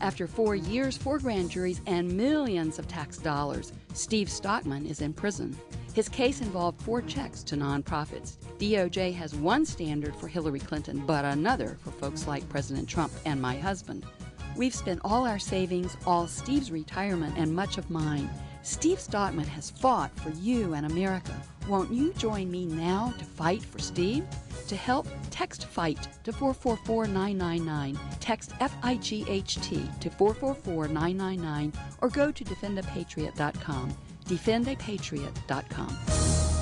After four years, four grand juries, and millions of tax dollars, Steve Stockman is in prison. His case involved four checks to nonprofits. DOJ has one standard for Hillary Clinton, but another for folks like President Trump and my husband. We've spent all our savings, all Steve's retirement, and much of mine. Steve Stockman has fought for you and America. Won't you join me now to fight for Steve? To help, text FIGHT to 444999, Text F I G H T to 444999, or go to defendapatriot.com. Defendapatriot.com.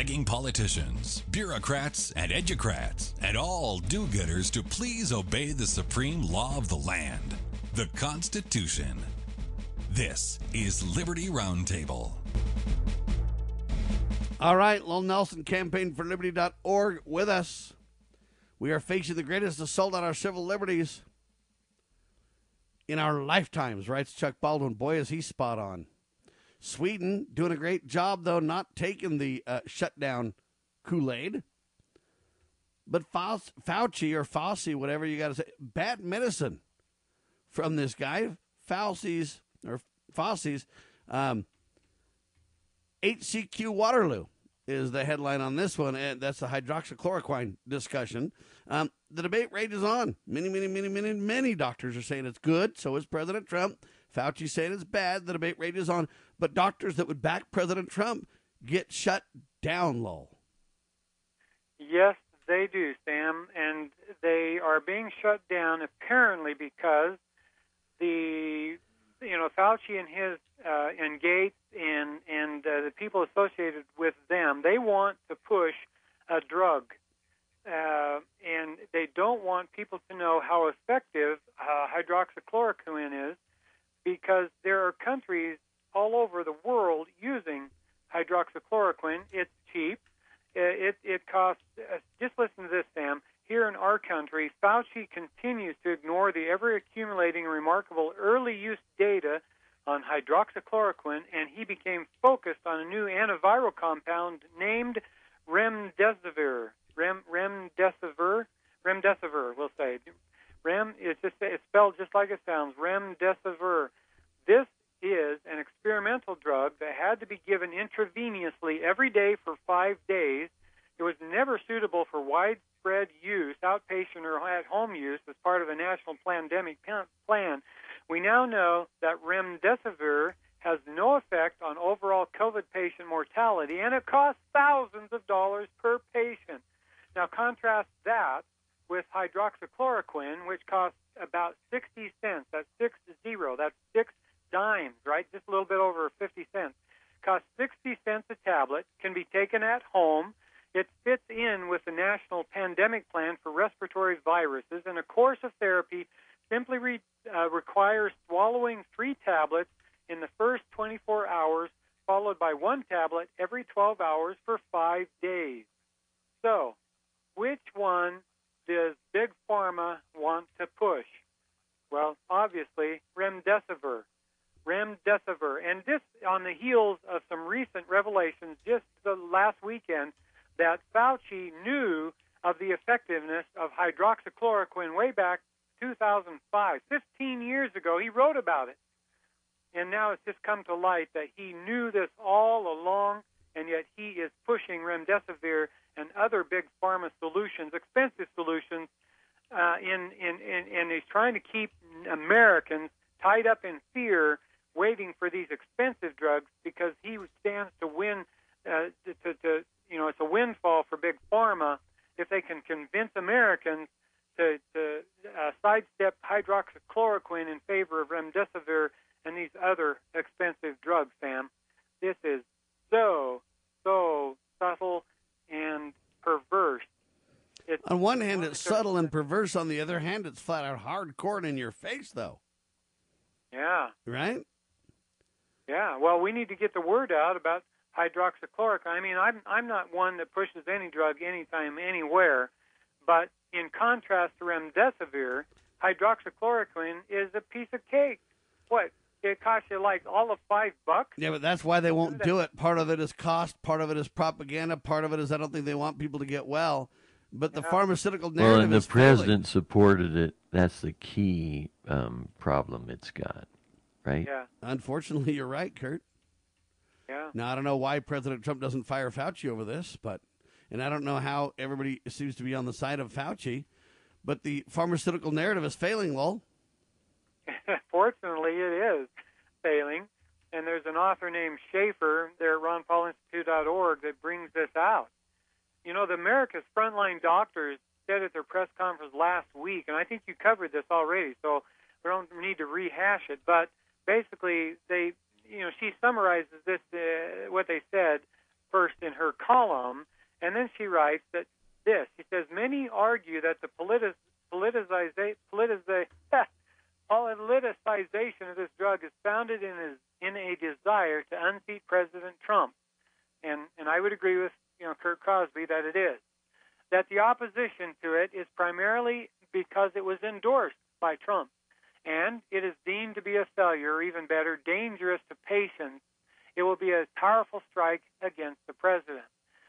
begging politicians, bureaucrats, and educrats, and all do gooders to please obey the supreme law of the land, the Constitution. This is Liberty Roundtable. All right, Lowell Nelson, campaign for liberty.org with us. We are facing the greatest assault on our civil liberties in our lifetimes, writes Chuck Baldwin. Boy, is he spot on. Sweden doing a great job, though, not taking the uh, shutdown Kool Aid. But Fauci or Fauci, whatever you got to say, bad medicine from this guy. Fauci's or Fauci's um, HCQ Waterloo is the headline on this one, and that's the hydroxychloroquine discussion. Um, the debate rages on. Many, many, many, many, many doctors are saying it's good. So is President Trump. Fauci saying it's bad. The debate rages on. But doctors that would back President Trump get shut down, Lowell. Yes, they do, Sam. And they are being shut down apparently because the, you know, Fauci and his, uh, and Gates and, and uh, the people associated with them, they want to push a drug. Uh, and they don't want people to know how effective uh, hydroxychloroquine is because there are countries all over the world using hydroxychloroquine. It's cheap. It, it, it costs, uh, just listen to this, Sam. Here in our country, Fauci continues to ignore the ever accumulating remarkable early use data on hydroxychloroquine, and he became focused on a new antiviral compound named remdesivir. Rem, remdesivir? Remdesivir, we'll say. Rem, it's just it's spelled just like it sounds. Remdesivir. This is an experimental drug that had to be given intravenously every day for five days. It was never suitable for widespread use, outpatient or at-home use, as part of a national pandemic plan. We now know that remdesivir has no effect on overall COVID patient mortality, and it costs thousands of dollars per patient. Now, contrast that with hydroxychloroquine, which costs about 60 cents. That's six zero. That's six dimes, right? Just a little bit over 50 cents. Costs 60 cents a tablet, can be taken at home. It fits in with the National Pandemic Plan for Respiratory Viruses, and a course of therapy simply re, uh, requires swallowing three tablets in the first 24 hours, followed by one tablet every 12 hours for five days. So, which one does Big Pharma want to push? Well, obviously, remdesivir remdesivir. And this on the heels of some recent revelations just the last weekend that Fauci knew of the effectiveness of hydroxychloroquine way back 2005. 15 years ago, he wrote about it. And now it's just come to light that he knew this all along, and yet he is pushing remdesivir and other big pharma solutions, expensive solutions, uh, in, in, in, and he's trying to keep Americans tied up in fear waiting for these expensive drugs because he stands to win. Uh, to, to, you know, it's a windfall for big pharma if they can convince Americans to, to uh, sidestep hydroxychloroquine in favor of remdesivir and these other expensive drugs. Sam, this is so so subtle and perverse. It's on one hand, it's subtle and perverse. On the other hand, it's flat out hardcore and in your face, though. Yeah. Right. Yeah, well, we need to get the word out about hydroxychloroquine. I mean, I'm I'm not one that pushes any drug anytime, anywhere, but in contrast to remdesivir, hydroxychloroquine is a piece of cake. What? It costs you like all of five bucks. Yeah, but that's why they won't do it. Part of it is cost. Part of it is propaganda. Part of it is I don't think they want people to get well. But the pharmaceutical narrative Well, and the is failing. president supported it. That's the key um, problem it's got, right? Yeah. Unfortunately, you're right, Kurt. Yeah. Now I don't know why President Trump doesn't fire Fauci over this, but and I don't know how everybody seems to be on the side of Fauci, but the pharmaceutical narrative is failing. Lowell. Fortunately, it is failing. And there's an author named Schaefer there at ronpaulinstitute.org that brings this out. You know, the America's frontline doctors said at their press conference last week, and I think you covered this already, so we don't need to rehash it. But basically, they, you know, she summarizes this, uh, what they said first in her column, and then she writes that this. She says many argue that the politic, politicization, politicization of this drug is founded in a, in a desire to unseat President Trump, and and I would agree with you know Kurt Crosby that it is. That the opposition to it is primarily because it was endorsed by Trump, and it is deemed to be a failure, or even better, dangerous to patients. It will be a powerful strike against the president.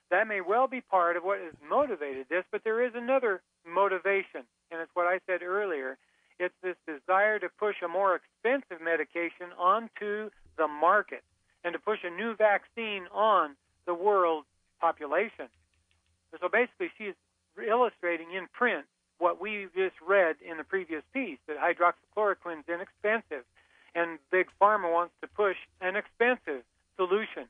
That may well be part of what has motivated this, but there is another motivation, and it's what I said earlier. It's this desire to push a more expensive medication onto the market and to push a new vaccine on the world population. So basically, she's illustrating in print what we just read in the previous piece that hydroxychloroquine is inexpensive, and Big Pharma wants to push an expensive solution.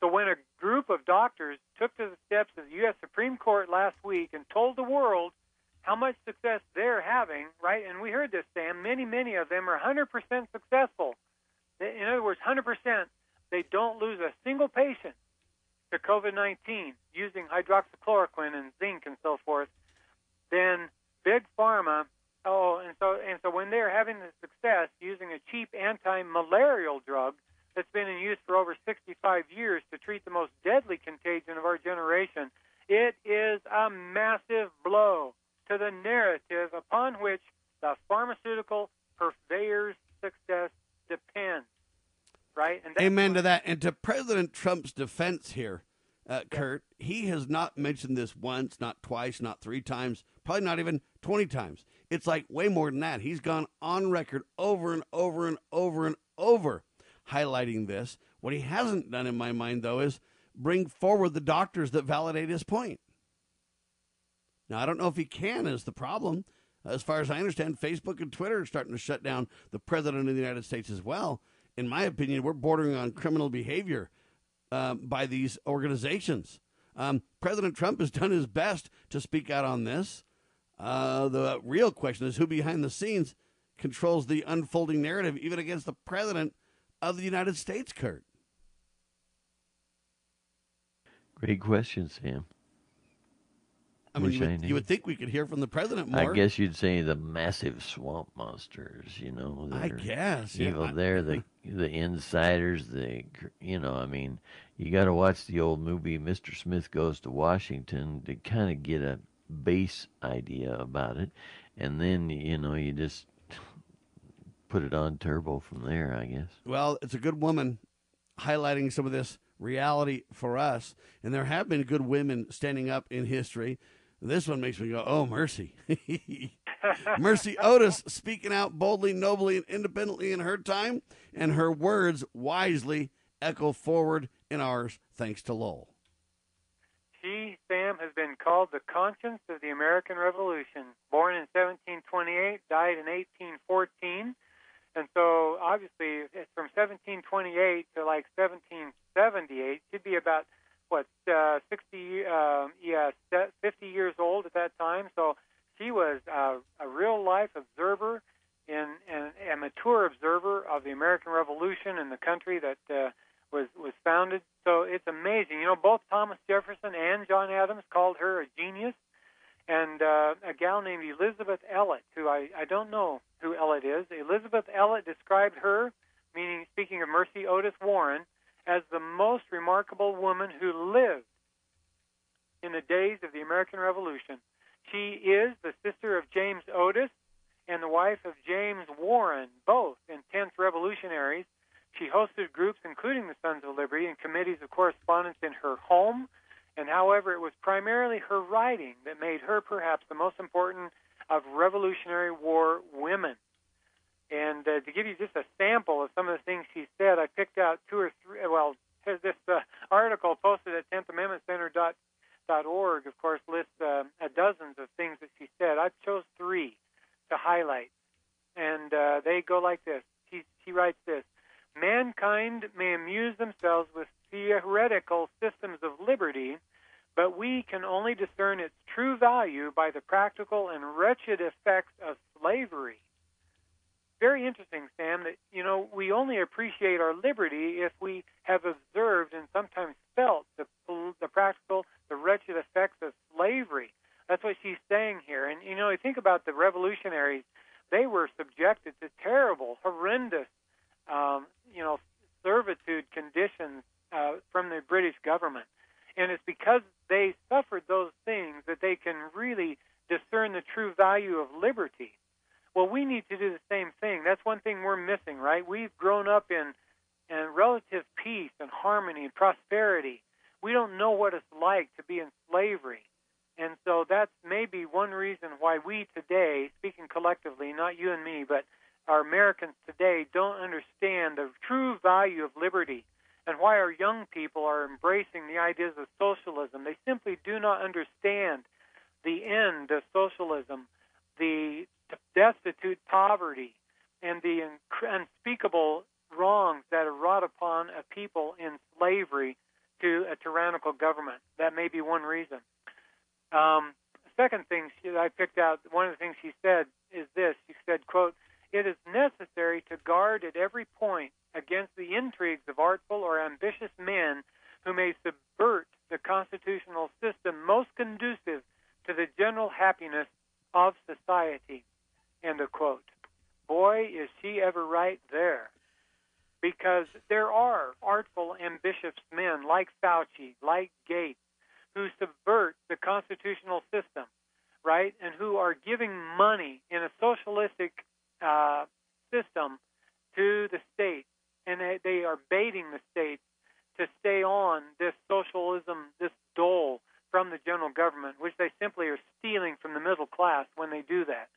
So when a group of doctors took to the steps of the U.S. Supreme Court last week and told the world how much success they're having, right? And we heard this, Sam. Many, many of them are 100% successful. In other words, 100%. They don't lose a single patient to COVID 19 using hydroxychloroquine and zinc and so forth. Then big pharma. Oh, and so and so when they're having the success using a cheap anti-malarial drug that's been in use for over 65 years to treat the most deadly contagion of our generation, it is a massive blow to the narrative upon which the pharmaceutical purveyor's success depends. Right? And Amen to that. And to President Trump's defense here, uh, Kurt, he has not mentioned this once, not twice, not three times, probably not even 20 times. It's like way more than that. He's gone on record over and over and over and over highlighting this. What he hasn't done, in my mind, though, is bring forward the doctors that validate his point. Now, I don't know if he can, is the problem. As far as I understand, Facebook and Twitter are starting to shut down the president of the United States as well. In my opinion, we're bordering on criminal behavior um, by these organizations. Um, President Trump has done his best to speak out on this. Uh, the real question is who behind the scenes controls the unfolding narrative, even against the president of the United States, Kurt. Great question, Sam. I mean, you would, you would think we could hear from the president more. I guess you'd say the massive swamp monsters, you know. I guess, yeah. I- They're the the insiders. The you know, I mean, you got to watch the old movie Mr. Smith Goes to Washington to kind of get a base idea about it, and then you know you just put it on turbo from there. I guess. Well, it's a good woman highlighting some of this reality for us. And there have been good women standing up in history. This one makes me go, oh, mercy. mercy Otis speaking out boldly, nobly, and independently in her time, and her words wisely echo forward in ours, thanks to Lowell. She, Sam, has been called the conscience of the American Revolution. Born in 1728, died in 1814. And so, obviously, from 1728 to like 1778. She'd be about, what, uh, 60, uh, yeah, 50 years old at that time. So she was uh, a real life observer and, and a mature observer of the American Revolution and the country that uh, was was founded. So it's amazing. You know, both Thomas Jefferson and John Adams called her a genius, and uh, a gal named Elizabeth Elliot, who I I don't know who Elliot is. Elizabeth Elliot described her, meaning speaking of Mercy Otis Warren, as the most remarkable woman who lived in the days of the American Revolution. She is the sister of James Otis and the wife of James Warren, both intense revolutionaries. She hosted groups, including the Sons of Liberty, and committees of correspondence in her home. And however, it was primarily her writing that made her perhaps the most important of Revolutionary War women. And uh, to give you just a sample of some of the things she said, I picked out two or three. Well, this uh, article posted at 10th Amendment Center dot org, of course, lists uh, dozens of things that she said. I chose three to highlight, and uh, they go like this. She, she writes this: Mankind may amuse themselves with theoretical systems of liberty, but we can only discern its true value by the practical and wretched effects of slavery very interesting, Sam, that, you know, we only appreciate our liberty if we have observed and sometimes felt the, the practical, the wretched effects of slavery. That's what she's saying here. And, you know, you think about the revolutionaries, they were subjected to terrible, horrendous, um, you know, servitude conditions uh, from the British government. And it's because they suffered those things that they can really discern the true value of liberty. Well, we need to do the same thing. That's one thing we're missing, right? We've grown up in in relative peace and harmony and prosperity. We don't know what it's like to be in slavery. And so that's maybe one reason why we today, speaking collectively, not you and me, but our Americans today don't understand the true value of liberty and why our young people are embracing the ideas of socialism. They simply do not understand the end of socialism, the destitute poverty and the unspeakable wrongs that are wrought upon a people in slavery to a tyrannical government. That may be one reason. Um, second thing I picked out, one of the things she said is this. She said, quote, it is necessary to guard at every point against the intrigues of artful or ambitious men who may subvert the constitutional system most conducive to the general happiness of society. End of quote. Boy, is she ever right there. Because there are artful, ambitious men like Fauci, like Gates, who subvert the constitutional system, right? And who are giving money in a socialistic uh, system to the state. And they, they are baiting the state to stay on this socialism, this dole from the general government, which they simply are stealing from the middle class when they do that.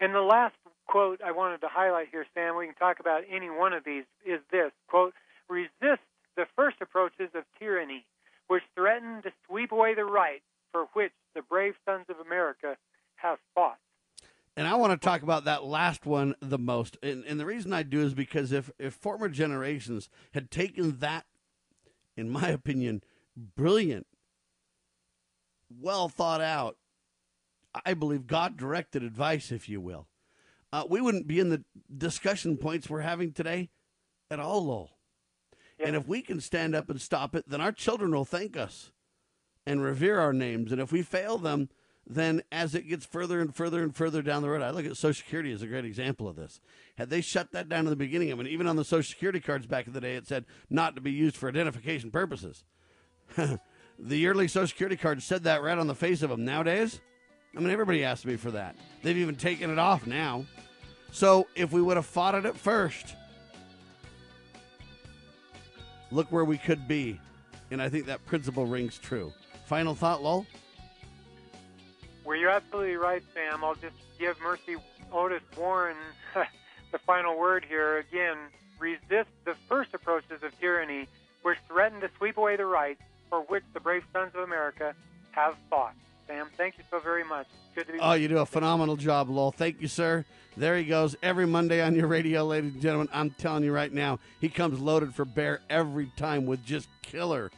And the last quote I wanted to highlight here, Sam, we can talk about any one of these, is this quote, resist the first approaches of tyranny, which threaten to sweep away the right for which the brave sons of America have fought. And I want to talk about that last one the most. And, and the reason I do is because if, if former generations had taken that, in my opinion, brilliant, well thought out I believe, God directed advice, if you will, uh, we wouldn't be in the discussion points we're having today at all, Lowell. Yeah. And if we can stand up and stop it, then our children will thank us and revere our names. And if we fail them, then as it gets further and further and further down the road, I look at Social Security as a great example of this. Had they shut that down in the beginning, I mean, even on the Social Security cards back in the day, it said not to be used for identification purposes. the yearly Social Security card said that right on the face of them. Nowadays, I mean, everybody asks me for that. They've even taken it off now. So if we would have fought it at first, look where we could be. And I think that principle rings true. Final thought, Lowell? Well, you're absolutely right, Sam. I'll just give Mercy Otis Warren the final word here. Again, resist the first approaches of tyranny which threaten to sweep away the rights for which the brave sons of America have fought. Sam. Thank you so very much. Good to be. Oh, you do a phenomenal job, Lowell. Thank you, sir. There he goes every Monday on your radio, ladies and gentlemen. I'm telling you right now, he comes loaded for bear every time with just killer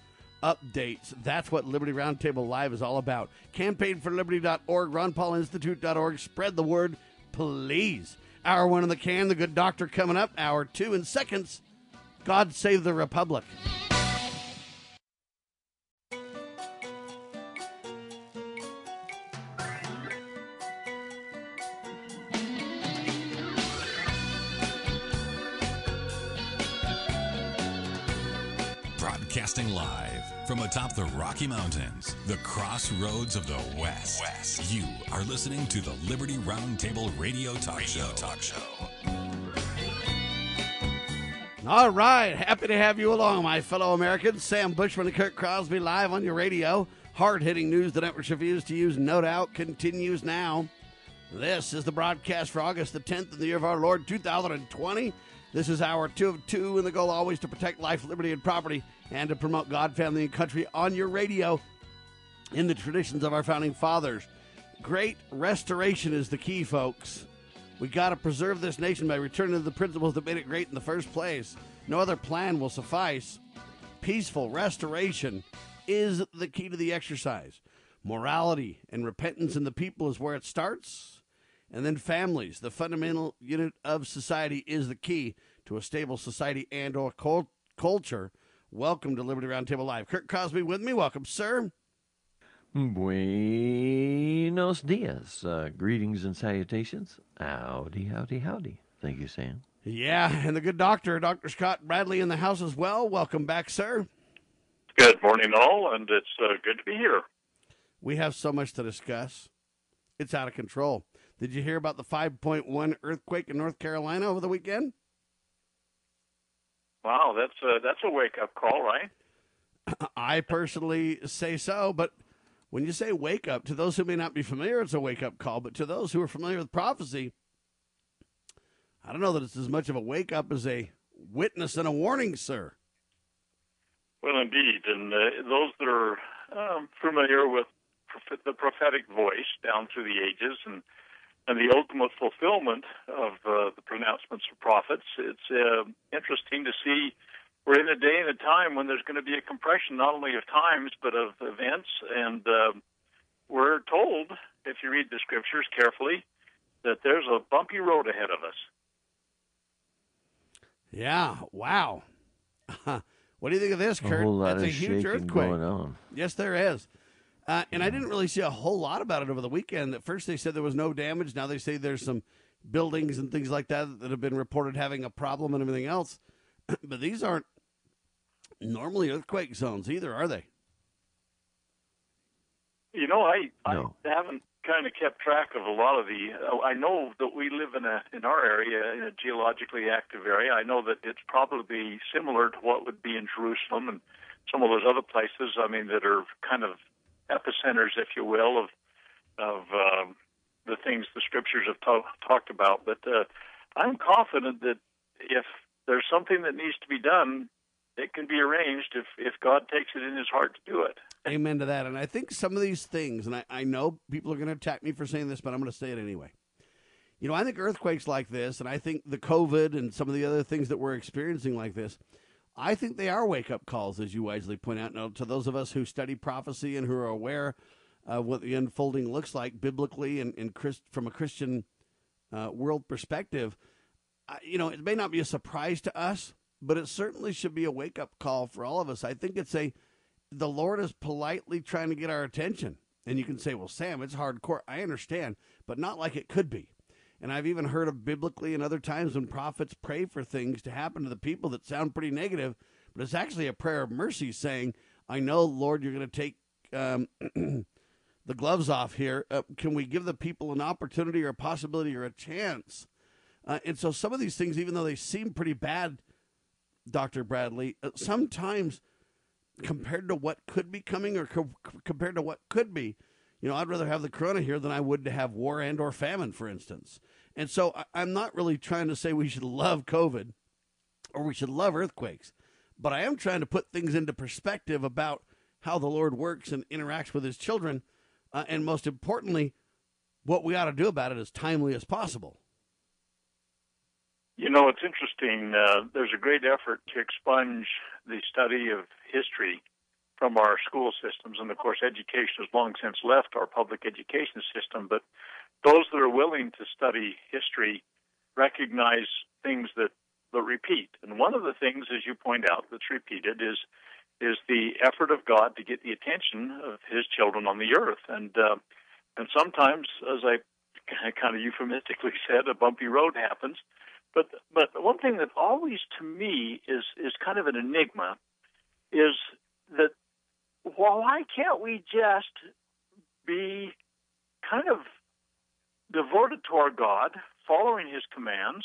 updates. That's what Liberty Roundtable Live is all about. CampaignForLiberty.org, RonPaulInstitute.org. Spread the word, please. Hour one in the can, the good doctor coming up. Hour two in seconds. God save the Republic. Broadcasting live from atop the Rocky Mountains, the crossroads of the West. West. You are listening to the Liberty Roundtable Radio Talk radio Show. Talk Show. All right, happy to have you along, my fellow Americans. Sam Bushman and Kirk Crosby live on your radio. Hard hitting news the networks refuse to use, no doubt, continues now. This is the broadcast for August the 10th in the year of our Lord 2020. This is our two of two, and the goal always to protect life, liberty, and property, and to promote God, family, and country on your radio in the traditions of our founding fathers. Great restoration is the key, folks. We got to preserve this nation by returning to the principles that made it great in the first place. No other plan will suffice. Peaceful restoration is the key to the exercise. Morality and repentance in the people is where it starts and then families, the fundamental unit of society, is the key to a stable society and or cult- culture. Welcome to Liberty Roundtable Live. Kirk Crosby with me. Welcome, sir. Buenos dias. Uh, greetings and salutations. Howdy, howdy, howdy. Thank you, Sam. Yeah, and the good doctor, Dr. Scott Bradley, in the house as well. Welcome back, sir. Good morning, all, and it's uh, good to be here. We have so much to discuss. It's out of control. Did you hear about the 5.1 earthquake in North Carolina over the weekend? Wow, that's a, that's a wake up call, right? I personally say so, but when you say wake up, to those who may not be familiar, it's a wake up call, but to those who are familiar with prophecy, I don't know that it's as much of a wake up as a witness and a warning, sir. Well, indeed, and uh, those that are um, familiar with the prophetic voice down through the ages and and the ultimate fulfillment of uh, the pronouncements of prophets. It's uh, interesting to see we're in a day and a time when there's going to be a compression not only of times but of events, and uh, we're told, if you read the scriptures carefully, that there's a bumpy road ahead of us. Yeah. Wow. what do you think of this, Kurt? A whole lot That's of a huge earthquake. going on. Yes, there is. Uh, and I didn't really see a whole lot about it over the weekend. At first, they said there was no damage. Now they say there's some buildings and things like that that have been reported having a problem and everything else. but these aren't normally earthquake zones either, are they? You know, I No. I haven't kind of kept track of a lot of the. uh, I know that we live in a in our area in a geologically active area. I know that it's probably similar to what would be in Jerusalem and some of those other places. I mean, that are kind of epicenters, if you will, of of um, the things the scriptures have ta- talked about. But uh, I'm confident that if there's something that needs to be done, it can be arranged if if God takes it in His heart to do it. Amen to that. And I think some of these things, and I, I know people are going to attack me for saying this, but I'm going to say it anyway. You know, I think earthquakes like this, and I think the COVID and some of the other things that we're experiencing like this, I think they are wake up calls, as you wisely point out. Now, to those of us who study prophecy and who are aware of what the unfolding looks like biblically and, and Christ, from a Christian uh, world perspective, I, you know, it may not be a surprise to us, but it certainly should be a wake up call for all of us. I think it's a the Lord is politely trying to get our attention. And you can say, well, Sam, it's hardcore. I understand, but not like it could be. And I've even heard of biblically and other times when prophets pray for things to happen to the people that sound pretty negative, but it's actually a prayer of mercy saying, I know, Lord, you're going to take um, the gloves off here. Uh, can we give the people an opportunity or a possibility or a chance? Uh, and so some of these things, even though they seem pretty bad, Dr. Bradley, uh, sometimes compared to what could be coming or co- compared to what could be, you know, I'd rather have the corona here than I would to have war and or famine, for instance. And so I'm not really trying to say we should love COVID or we should love earthquakes, but I am trying to put things into perspective about how the Lord works and interacts with his children. Uh, and most importantly, what we ought to do about it as timely as possible. You know, it's interesting. Uh, there's a great effort to expunge the study of history from our school systems. And of course, education has long since left our public education system. But those that are willing to study history recognize things that, that repeat. And one of the things, as you point out, that's repeated is is the effort of God to get the attention of His children on the earth. And uh, and sometimes, as I kind of euphemistically said, a bumpy road happens. But but one thing that always to me is is kind of an enigma is that well, why can't we just be kind of devoted to our God, following His commands,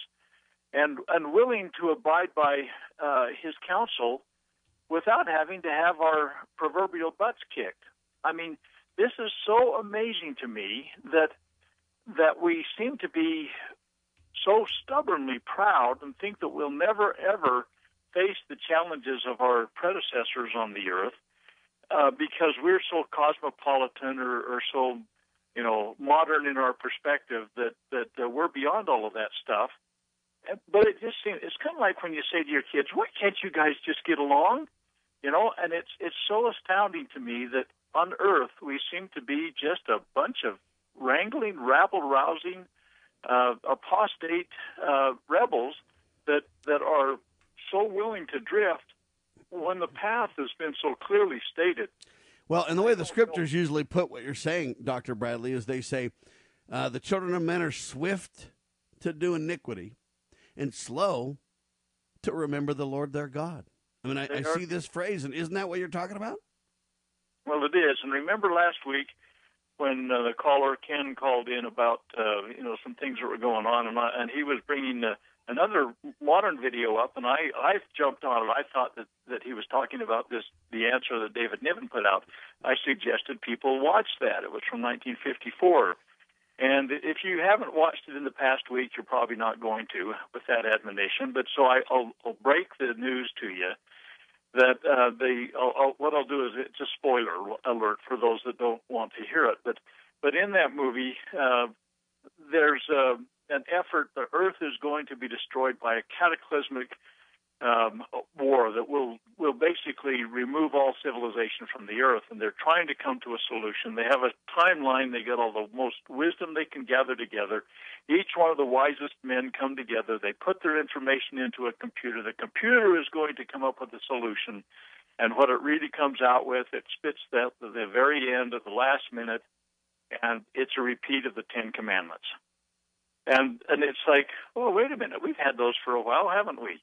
and and willing to abide by uh, His counsel without having to have our proverbial butts kicked? I mean, this is so amazing to me that that we seem to be so stubbornly proud and think that we'll never ever face the challenges of our predecessors on the earth uh, because we're so cosmopolitan or, or so you know modern in our perspective that that uh, we're beyond all of that stuff. But it just seems it's kind of like when you say to your kids why can't you guys just get along? You know and it's it's so astounding to me that on earth we seem to be just a bunch of wrangling rabble rousing uh, apostate uh, rebels that that are so willing to drift when the path has been so clearly stated. Well, and the way the scriptures usually put what you're saying, Dr. Bradley, is they say uh, the children of men are swift to do iniquity and slow to remember the Lord their God. I mean, I, I see this phrase, and isn't that what you're talking about? Well, it is. And remember last week when uh, the caller Ken called in about uh, you know some things that were going on, and I, and he was bringing uh, another modern video up, and I I jumped on it. I thought that that he was talking about this the answer that David Niven put out. I suggested people watch that. It was from 1954. And if you haven't watched it in the past week, you're probably not going to with that admonition. But so I, will I'll break the news to you that uh, the I'll, I'll, what I'll do is it's a spoiler alert for those that don't want to hear it. But but in that movie, uh, there's uh, an effort. The Earth is going to be destroyed by a cataclysmic um, war that will will basically remove all civilization from the earth, and they're trying to come to a solution. They have a timeline. They get all the most wisdom they can gather together. Each one of the wisest men come together. They put their information into a computer. The computer is going to come up with a solution, and what it really comes out with, it spits that at the very end of the last minute, and it's a repeat of the Ten Commandments. And and it's like, oh wait a minute, we've had those for a while, haven't we?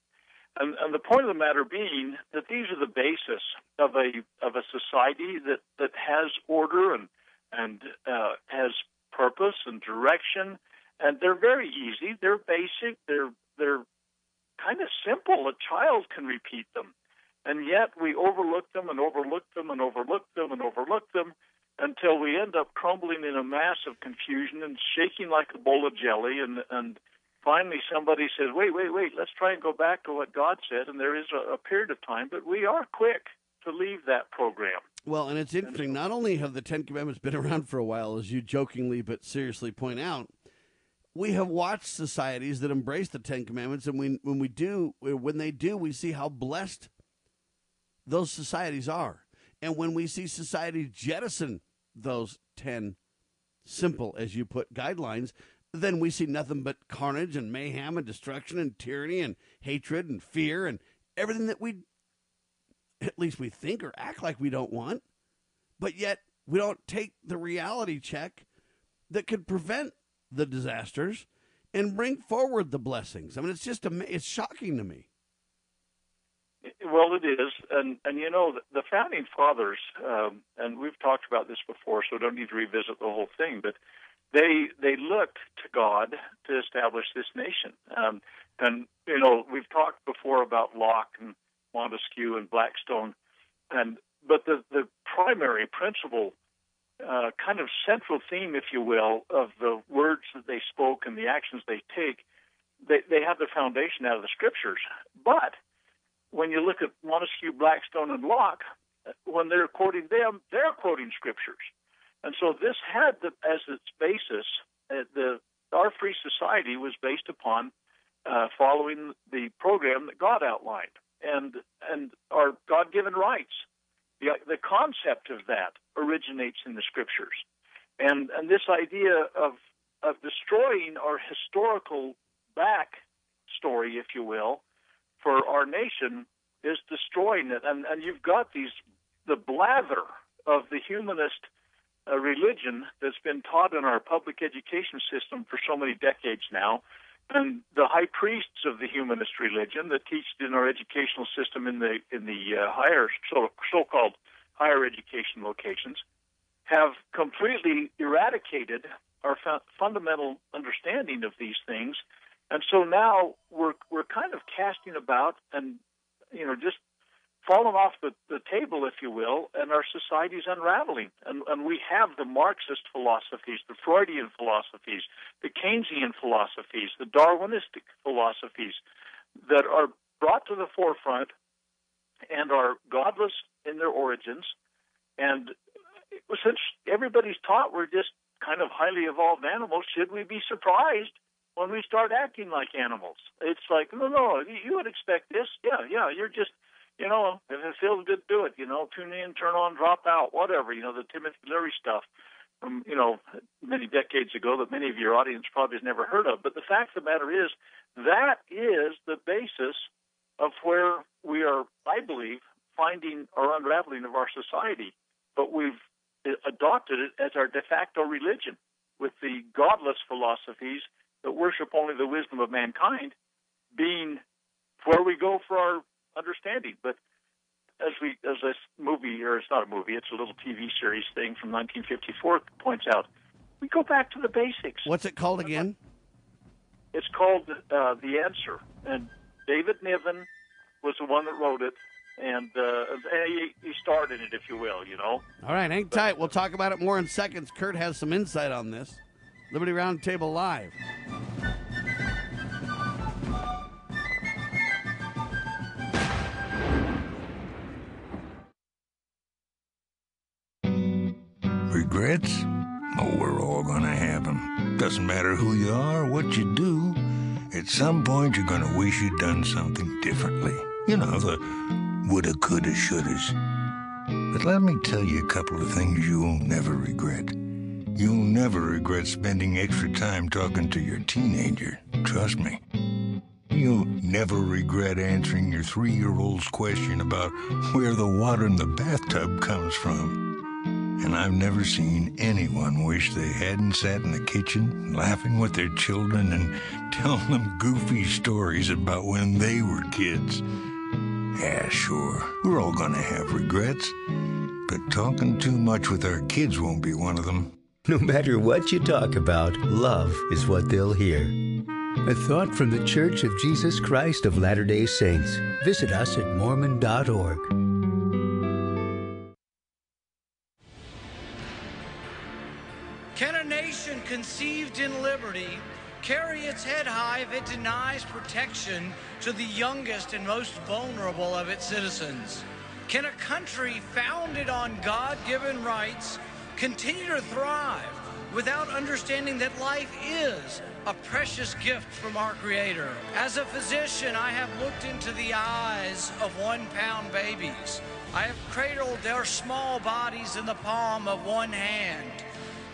And, and the point of the matter being that these are the basis of a of a society that that has order and and uh, has purpose and direction, and they're very easy. They're basic. They're they're kind of simple. A child can repeat them, and yet we overlook them and overlook them and overlook them and overlook them until we end up crumbling in a mass of confusion and shaking like a bowl of jelly and and finally somebody says, wait, wait, wait, let's try and go back to what God said. And there is a, a period of time, but we are quick to leave that program. Well, and it's interesting. Not only have the Ten Commandments been around for a while, as you jokingly but seriously point out, we have watched societies that embrace the Ten Commandments, and we, when we do, when they do, we see how blessed those societies are. And when we see societies jettison those ten simple, as you put, guidelines, then we see nothing but carnage and mayhem and destruction and tyranny and hatred and fear and everything that we, at least we think or act like we don't want. But yet we don't take the reality check that could prevent the disasters and bring forward the blessings. I mean, it's just it's shocking to me. Well, it is, and and you know the founding fathers, um, and we've talked about this before, so don't need to revisit the whole thing. But they they looked to God to establish this nation. Um, and you know, we've talked before about Locke and Montesquieu and Blackstone, and but the the primary principle, uh, kind of central theme, if you will, of the words that they spoke and the actions they take, they they have their foundation out of the scriptures. But when you look at Montesquieu, Blackstone, and Locke, when they're quoting them, they're quoting scriptures. And so this had the, as its basis uh, the our free society was based upon uh, following the program that God outlined and and our God-given rights. The, the concept of that originates in the scriptures, and and this idea of of destroying our historical back story, if you will, for our nation is destroying it. And and you've got these the blather of the humanist a religion that's been taught in our public education system for so many decades now and the high priests of the humanist religion that teach in our educational system in the in the uh, higher so so-called higher education locations have completely eradicated our fu- fundamental understanding of these things, and so now we're we're kind of casting about and you know just fallen off the, the table, if you will, and our society's unraveling. And, and we have the Marxist philosophies, the Freudian philosophies, the Keynesian philosophies, the Darwinistic philosophies that are brought to the forefront and are godless in their origins. And since everybody's taught we're just kind of highly evolved animals, should we be surprised when we start acting like animals? It's like, no, no, you would expect this. Yeah, yeah, you're just you know, if it feels good, do it. You know, tune in, turn on, drop out, whatever. You know, the Timothy Leary stuff from you know many decades ago that many of your audience probably has never heard of. But the fact of the matter is, that is the basis of where we are, I believe, finding or unraveling of our society. But we've adopted it as our de facto religion with the godless philosophies that worship only the wisdom of mankind being where we go for our understanding. But as we as this movie, or it's not a movie, it's a little TV series thing from 1954 points out, we go back to the basics. What's it called again? It's called uh, The Answer, and David Niven was the one that wrote it, and, uh, he, he starred in it, if you will. You know. All right, hang tight. We'll talk about it more in seconds. Kurt has some insight on this. Liberty Roundtable Live. Regrets? Oh, we're all gonna have them. Doesn't matter who you are what you do. At some point, you're gonna wish you'd done something differently. You know, the woulda, coulda, shouldas. But let me tell you a couple of things you'll never regret. You'll never regret spending extra time talking to your teenager. Trust me. You'll never regret answering your three year old's question about where the water in the bathtub comes from. And I've never seen anyone wish they hadn't sat in the kitchen laughing with their children and telling them goofy stories about when they were kids. Yeah, sure, we're all gonna have regrets, but talking too much with our kids won't be one of them. No matter what you talk about, love is what they'll hear. A thought from the Church of Jesus Christ of Latter day Saints. Visit us at Mormon.org. Can a nation conceived in liberty carry its head high if it denies protection to the youngest and most vulnerable of its citizens? Can a country founded on God given rights continue to thrive without understanding that life is a precious gift from our Creator? As a physician, I have looked into the eyes of one pound babies. I have cradled their small bodies in the palm of one hand.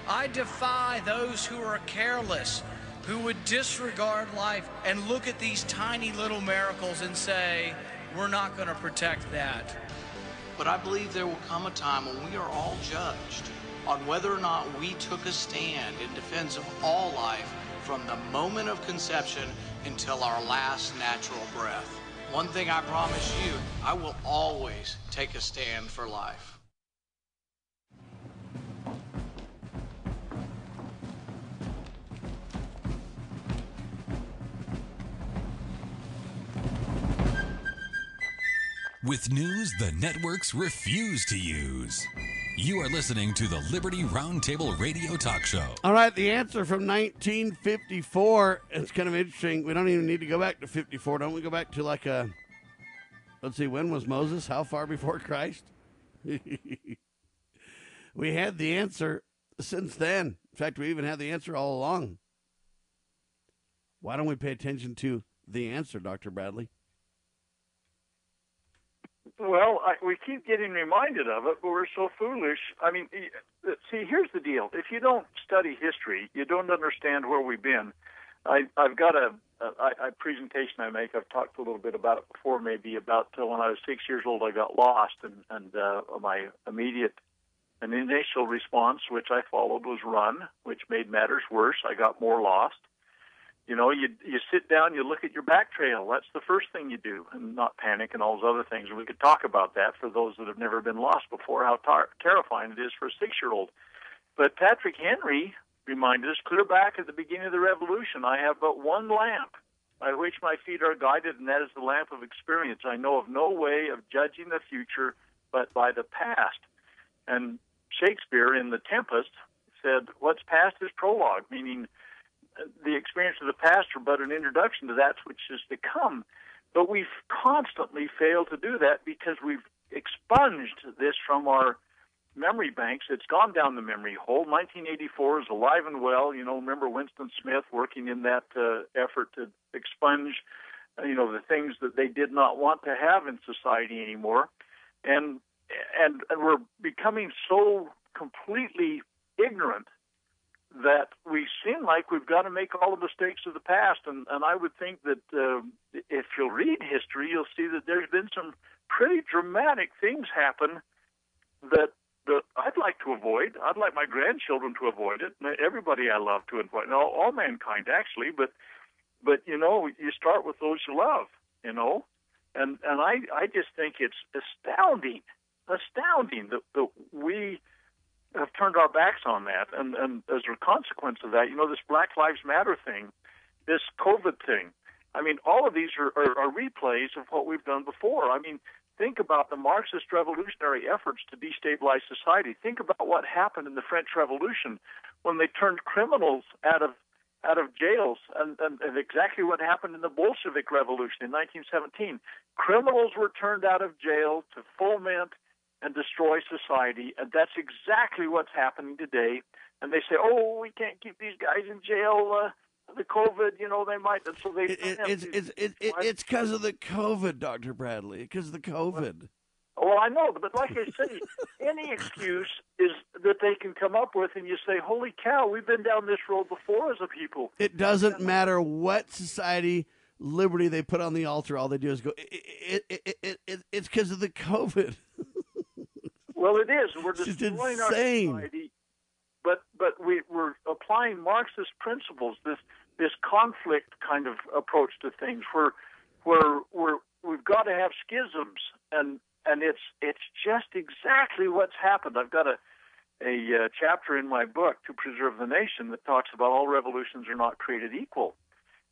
I defy those who are careless, who would disregard life and look at these tiny little miracles and say, we're not going to protect that. But I believe there will come a time when we are all judged on whether or not we took a stand in defense of all life from the moment of conception until our last natural breath. One thing I promise you, I will always take a stand for life. With news the networks refuse to use. You are listening to the Liberty Roundtable Radio Talk Show. All right, the answer from 1954. It's kind of interesting. We don't even need to go back to 54. Don't we go back to like a. Let's see, when was Moses? How far before Christ? we had the answer since then. In fact, we even had the answer all along. Why don't we pay attention to the answer, Dr. Bradley? Well, I, we keep getting reminded of it, but we're so foolish. I mean, see, here's the deal: if you don't study history, you don't understand where we've been. I, I've got a, a, a presentation I make. I've talked a little bit about it before, maybe about uh, when I was six years old. I got lost, and and uh, my immediate and initial response, which I followed, was run, which made matters worse. I got more lost. You know, you you sit down, you look at your back trail. That's the first thing you do, and not panic and all those other things. We could talk about that for those that have never been lost before, how tar- terrifying it is for a six-year-old. But Patrick Henry reminded us clear back at the beginning of the revolution, I have but one lamp by which my feet are guided, and that is the lamp of experience. I know of no way of judging the future but by the past. And Shakespeare in The Tempest said, What's past is prologue, meaning the experience of the past are but an introduction to that which is to come. But we've constantly failed to do that because we've expunged this from our memory banks. It's gone down the memory hole. 1984 is alive and well. You know, remember Winston Smith working in that uh, effort to expunge, uh, you know, the things that they did not want to have in society anymore, and and and we're becoming so completely ignorant that we seem like we've got to make all the mistakes of the past. And, and I would think that uh, if you'll read history, you'll see that there's been some pretty dramatic things happen that that I'd like to avoid. I'd like my grandchildren to avoid it. Everybody I love to avoid. All, all mankind actually, but but you know, you start with those you love. You know, and and I I just think it's astounding, astounding that that we have turned our backs on that, and and as a consequence of that, you know, this Black Lives Matter thing, this COVID thing. I mean, all of these are, are, are replays of what we've done before. I mean, think about the Marxist revolutionary efforts to destabilize society. Think about what happened in the French Revolution when they turned criminals out of out of jails, and, and, and exactly what happened in the Bolshevik Revolution in 1917. Criminals were turned out of jail to foment and destroy society. And that's exactly what's happening today. And they say, oh, we can't keep these guys in jail. Uh, the COVID, you know, they might. And so they. It, it, it's it's it, it, it's because of the COVID, Doctor Bradley. Because of the COVID. Well, I know, but like I say, any excuse is that they can come up with, and you say, "Holy cow, we've been down this road before as a people." It doesn't matter what society liberty they put on the altar. All they do is go. It, it, it, it, it's because of the COVID. Well, it is. We're destroying our society, but but we, we're applying Marxist principles. This this conflict kind of approach to things, where where we're we've got to have schisms, and and it's it's just exactly what's happened. I've got a a uh, chapter in my book to preserve the nation that talks about all revolutions are not created equal.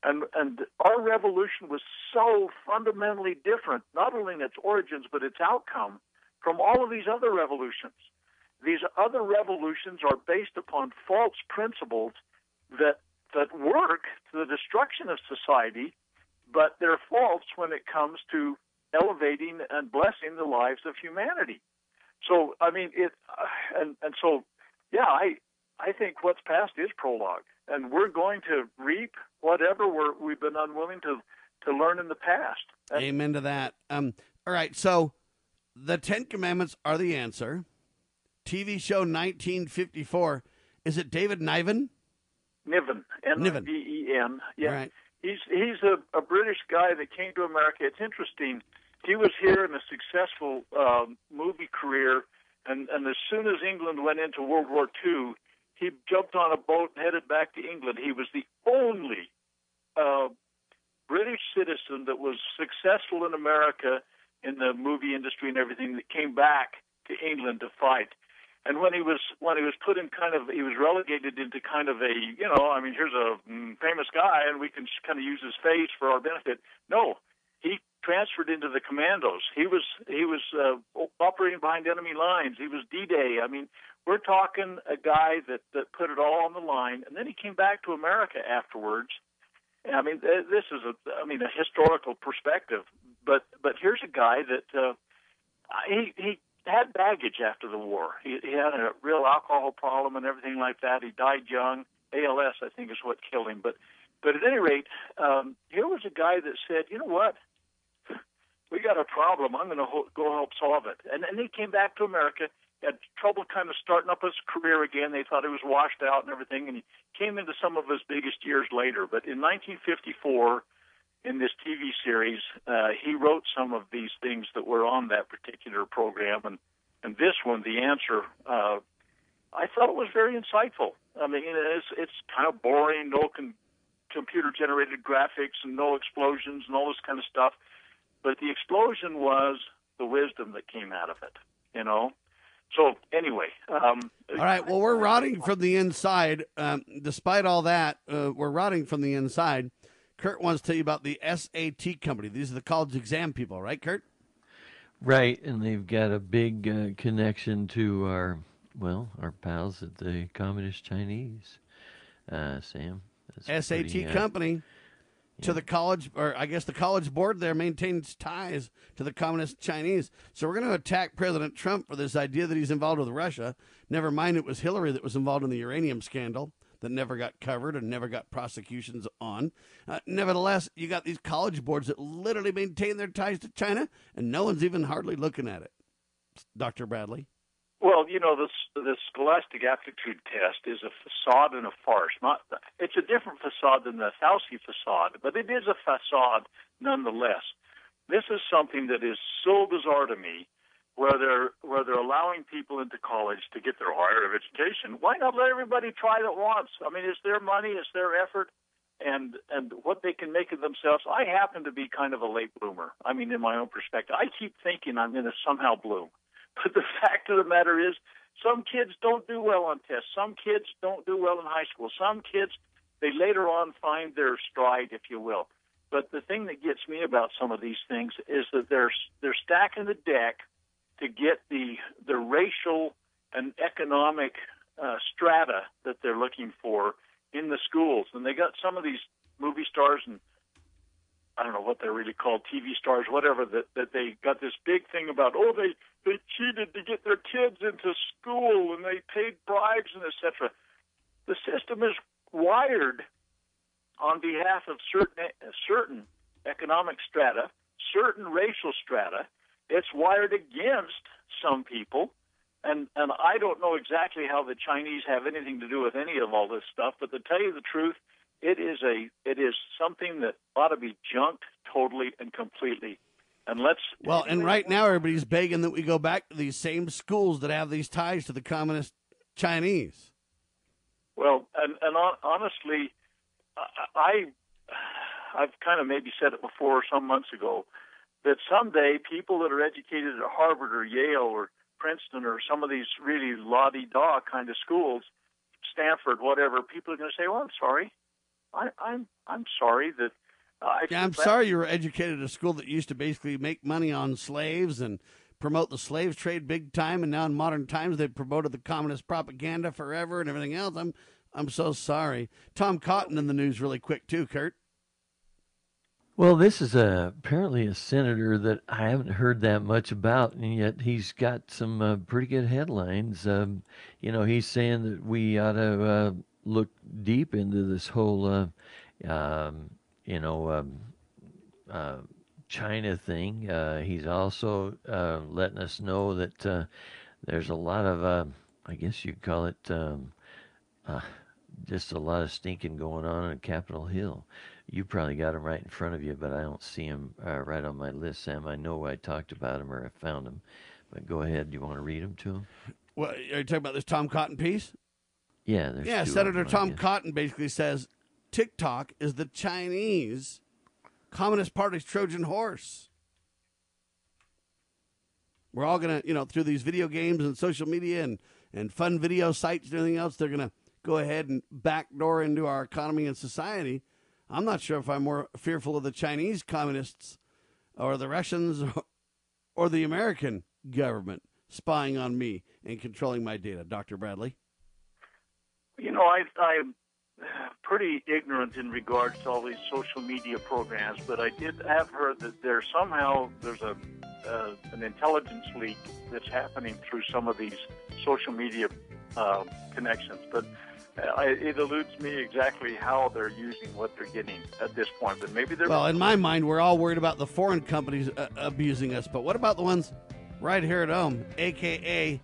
And and our revolution was so fundamentally different, not only in its origins but its outcome, from all of these other revolutions. These other revolutions are based upon false principles that that work to the destruction of society, but they're false when it comes to elevating and blessing the lives of humanity. So I mean it, uh, and and so yeah, I I think what's past is prologue, and we're going to reap whatever we're, we've been unwilling to to learn in the past. Amen to that. Um, all right, so the Ten Commandments are the answer. TV show 1954. Is it David Niven? Niven, Niven. N-I-V-E-N. Yeah, Right. he's he's a, a British guy that came to America. It's interesting. He was here in a successful um, movie career, and and as soon as England went into World War II, he jumped on a boat and headed back to England. He was the only uh, British citizen that was successful in America in the movie industry and everything that came back to England to fight. And when he was when he was put in kind of he was relegated into kind of a you know I mean here's a mm, famous guy and we can kind of use his face for our benefit. No, he transferred into the commandos. He was he was uh, operating behind enemy lines. He was D-Day. I mean we're talking a guy that that put it all on the line. And then he came back to America afterwards. I mean this is a I mean a historical perspective. But but here's a guy that uh, he he had baggage after the war. He, he had a real alcohol problem and everything like that. He died young. ALS, I think, is what killed him. But but at any rate, um, here was a guy that said, you know what, we got a problem. I'm going to ho- go help solve it. And and he came back to America. Had trouble kind of starting up his career again. They thought he was washed out and everything, and he came into some of his biggest years later. But in 1954, in this TV series, uh, he wrote some of these things that were on that particular program, and and this one, the answer, uh, I thought it was very insightful. I mean, it's it's kind of boring, no con- computer generated graphics and no explosions and all this kind of stuff. But the explosion was the wisdom that came out of it, you know? So, anyway. Um, All right. Well, we're rotting from the inside. Um, despite all that, uh, we're rotting from the inside. Kurt wants to tell you about the SAT company. These are the college exam people, right, Kurt? Right, and they've got a big uh, connection to our, well, our pals at the Communist Chinese, uh, Sam. SAT pretty, uh, company to the college, or I guess the college board there maintains ties to the communist Chinese. So we're going to attack President Trump for this idea that he's involved with Russia. Never mind, it was Hillary that was involved in the uranium scandal that never got covered and never got prosecutions on. Uh, nevertheless, you got these college boards that literally maintain their ties to China, and no one's even hardly looking at it. Dr. Bradley. Well, you know, this this scholastic aptitude test is a facade and a farce. Not it's a different facade than the Fauci facade, but it is a facade nonetheless. This is something that is so bizarre to me, where they're where they're allowing people into college to get their higher education. Why not let everybody try it once? I mean, it's their money, it's their effort, and and what they can make of themselves. I happen to be kind of a late bloomer. I mean, in my own perspective, I keep thinking I'm going to somehow bloom. But the fact of the matter is, some kids don't do well on tests. Some kids don't do well in high school. Some kids, they later on find their stride, if you will. But the thing that gets me about some of these things is that they're they're stacking the deck to get the the racial and economic uh, strata that they're looking for in the schools, and they got some of these movie stars and I don't know what they're really called, TV stars, whatever, that, that they got this big thing about, oh, they, they cheated to get their kids into school and they paid bribes and etc. The system is wired on behalf of certain, certain economic strata, certain racial strata. It's wired against some people. And, and I don't know exactly how the Chinese have anything to do with any of all this stuff, but to tell you the truth, it is a it is something that ought to be junked totally and completely. And let's Well, and right now everybody's begging that we go back to these same schools that have these ties to the communist Chinese. well, and and hon- honestly, I I've kind of maybe said it before some months ago that someday people that are educated at Harvard or Yale or Princeton or some of these really la di da kind of schools, Stanford, whatever, people are going to say, "Well, I'm sorry, I, I'm I'm sorry that." Uh, Yeah, I'm bad sorry you were educated at a school that used to basically make money on slaves and promote the slave trade big time, and now in modern times they've promoted the communist propaganda forever and everything else. I'm I'm so sorry. Tom Cotton in the news really quick too, Kurt. Well, this is a, apparently a senator that I haven't heard that much about, and yet he's got some uh, pretty good headlines. Um, you know, he's saying that we ought to uh, look deep into this whole, uh, um, you know, um, uh, China thing. Uh, he's also uh, letting us know that there's a lot of, uh, I guess you'd call it, um, just a lot of stinking going on on Capitol Hill. You probably got them right in front of you, but I don't see them uh, right on my list, Sam. I know I talked about them or I found them, but go ahead. Do you want to read them to him? What are you talking about? This Tom Cotton piece? Yeah, there's yeah, Senator them, Tom. Cotton basically says TikTok is the Chinese Communist Party's Trojan horse. We're all gonna, you know, through these video games and social media and and fun video sites and everything else, they're gonna go ahead and backdoor into our economy and society. I'm not sure if I'm more fearful of the Chinese communists or the Russians or, the American government spying on me and controlling my data, Dr. Bradley. You know, I, I'm pretty ignorant in regards to all these social media programs, but I did have heard that there somehow there's a uh, an intelligence leak that's happening through some of these social media uh, connections. But it eludes me exactly how they're using what they're getting at this point. But maybe they're Well, in my mind, we're all worried about the foreign companies uh, abusing us, but what about the ones right here at home, aka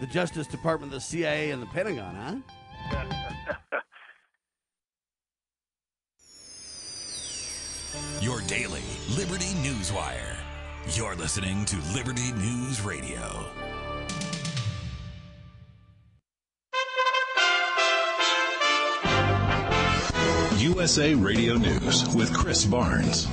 the Justice Department, the CIA, and the Pentagon, huh? Your daily Liberty News Wire. You're listening to Liberty News Radio. USA Radio News with Chris Barnes.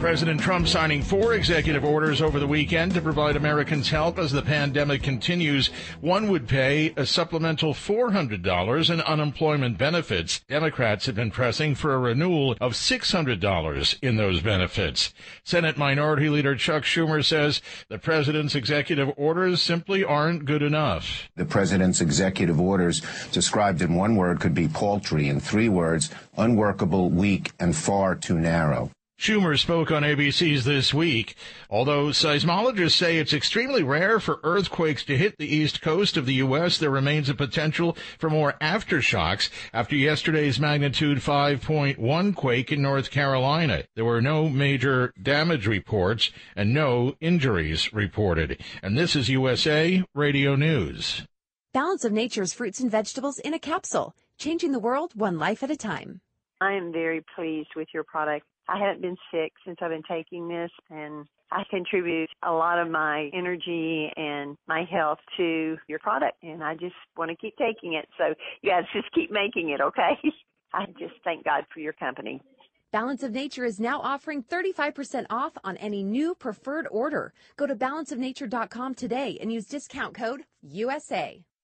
President Trump signing four executive orders over the weekend to provide Americans help as the pandemic continues. One would pay a supplemental $400 in unemployment benefits. Democrats have been pressing for a renewal of $600 in those benefits. Senate Minority Leader Chuck Schumer says the president's executive orders simply aren't good enough. The president's executive orders described in one word could be paltry, in three words, unworkable, weak, and far too narrow. Schumer spoke on ABC's This Week. Although seismologists say it's extremely rare for earthquakes to hit the east coast of the U.S., there remains a potential for more aftershocks after yesterday's magnitude 5.1 quake in North Carolina. There were no major damage reports and no injuries reported. And this is USA Radio News. Balance of Nature's fruits and vegetables in a capsule, changing the world one life at a time. I am very pleased with your product. I haven't been sick since I've been taking this and I contribute a lot of my energy and my health to your product and I just want to keep taking it. So you guys just keep making it, okay? I just thank God for your company. Balance of Nature is now offering 35% off on any new preferred order. Go to balanceofnature.com today and use discount code USA.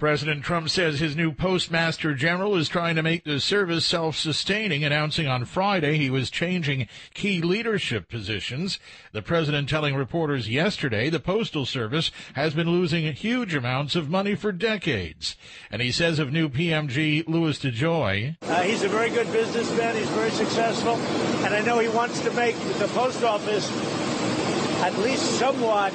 President Trump says his new postmaster general is trying to make the service self-sustaining, announcing on Friday he was changing key leadership positions. The president telling reporters yesterday the postal service has been losing huge amounts of money for decades. And he says of new PMG Louis DeJoy, uh, he's a very good businessman. He's very successful, and I know he wants to make the post office at least somewhat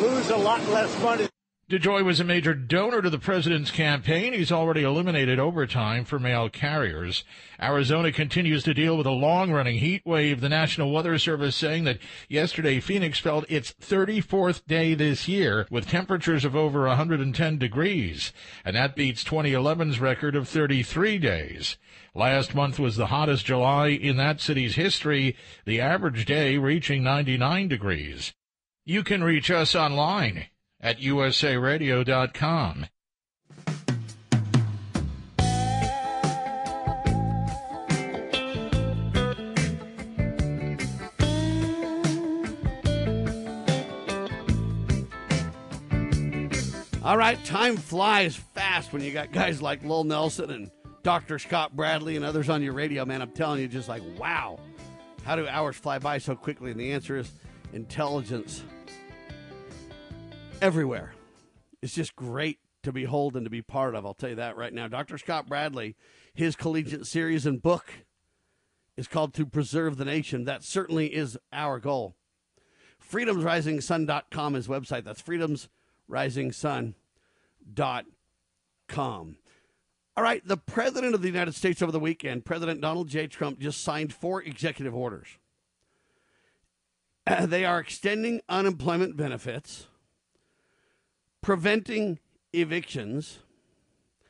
lose a lot less money. DeJoy was a major donor to the president's campaign. He's already eliminated overtime for mail carriers. Arizona continues to deal with a long-running heat wave. The National Weather Service saying that yesterday Phoenix felt its 34th day this year with temperatures of over 110 degrees, and that beats 2011's record of 33 days. Last month was the hottest July in that city's history, the average day reaching 99 degrees. You can reach us online at usaradio.com. All right, time flies fast when you got guys like Lowell Nelson and Dr. Scott Bradley and others on your radio, man. I'm telling you, just like, wow. How do hours fly by so quickly? And the answer is intelligence everywhere. It's just great to behold and to be part of. I'll tell you that right now. Dr. Scott Bradley, his collegiate series and book is called To Preserve the Nation. That certainly is our goal. FreedomsRisingSun.com is website. That's FreedomsRisingSun.com. All right, the President of the United States over the weekend, President Donald J. Trump, just signed four executive orders. Uh, they are extending unemployment benefits preventing evictions,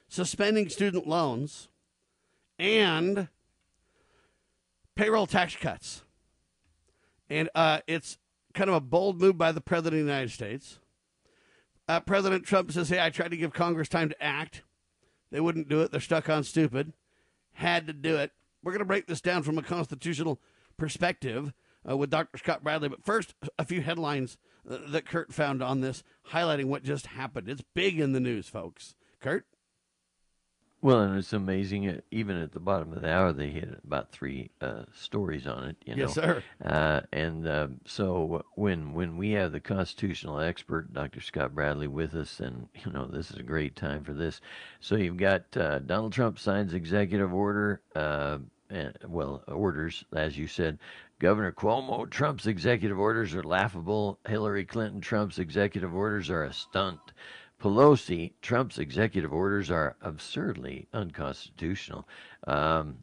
suspending student loans, and payroll tax cuts. And uh, it's kind of a bold move by the President of the United States. Uh, President Trump says, Hey, I tried to give Congress time to act. They wouldn't do it. They're stuck on stupid. Had to do it. We're going to break this down from a constitutional perspective uh, with Dr. Scott Bradley. But first, a few headlines that Kurt found on this, highlighting what just happened. It's big in the news, folks. Kurt? Well, and it's amazing. Uh, even at the bottom of the hour, they hit about three uh, stories on it. You know? Yes, sir. Uh, and uh, so when when we have the constitutional expert, Dr. Scott Bradley, with us, and you know this is a great time for this. So you've got uh, Donald Trump signs executive order. And, well, orders, as you said, Governor Cuomo, Trump's executive orders are laughable. Hillary Clinton, Trump's executive orders are a stunt. Pelosi, Trump's executive orders are absurdly unconstitutional. Um,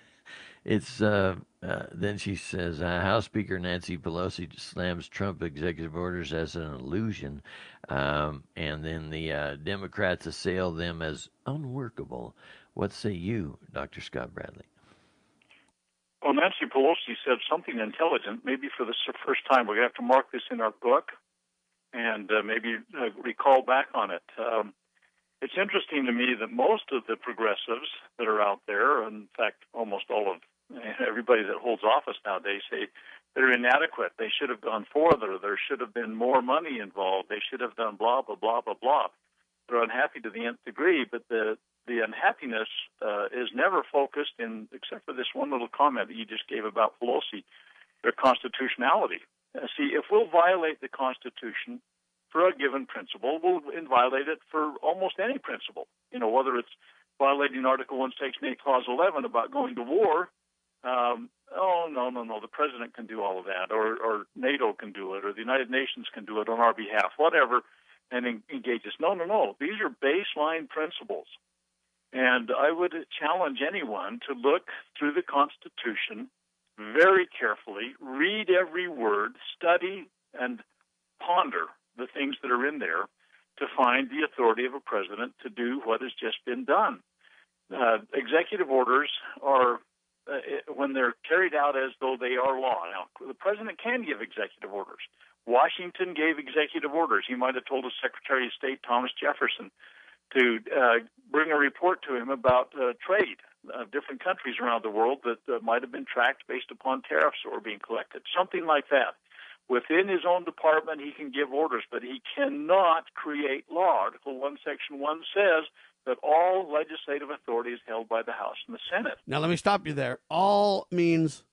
it's uh, uh, then she says uh, House Speaker Nancy Pelosi slams Trump executive orders as an illusion, um, and then the uh, Democrats assail them as unworkable. What say you, Dr. Scott Bradley? Well, Nancy Pelosi said something intelligent. Maybe for the first time, we're going to have to mark this in our book and uh, maybe uh, recall back on it. Um, it's interesting to me that most of the progressives that are out there, in fact, almost all of everybody that holds office nowadays, say they're inadequate. They should have gone further. There should have been more money involved. They should have done blah blah blah blah blah. They're unhappy to the nth degree, but the the unhappiness uh, is never focused in, except for this one little comment that you just gave about Pelosi, their constitutionality. Uh, see, if we'll violate the Constitution for a given principle, we'll violate it for almost any principle. You know, whether it's violating Article 1, Section 8, Clause 11 about going to war. Um, oh, no, no, no. The president can do all of that, or, or NATO can do it, or the United Nations can do it on our behalf, whatever, and en- engage us. No, no, no. These are baseline principles. And I would challenge anyone to look through the Constitution very carefully, read every word, study and ponder the things that are in there to find the authority of a president to do what has just been done. Uh, executive orders are, uh, when they're carried out as though they are law. Now, the president can give executive orders. Washington gave executive orders. He might have told his Secretary of State, Thomas Jefferson, to uh, bring a report to him about uh, trade of different countries around the world that uh, might have been tracked based upon tariffs that were being collected, something like that. Within his own department, he can give orders, but he cannot create law. Article 1, Section 1 says that all legislative authority is held by the House and the Senate. Now, let me stop you there. All means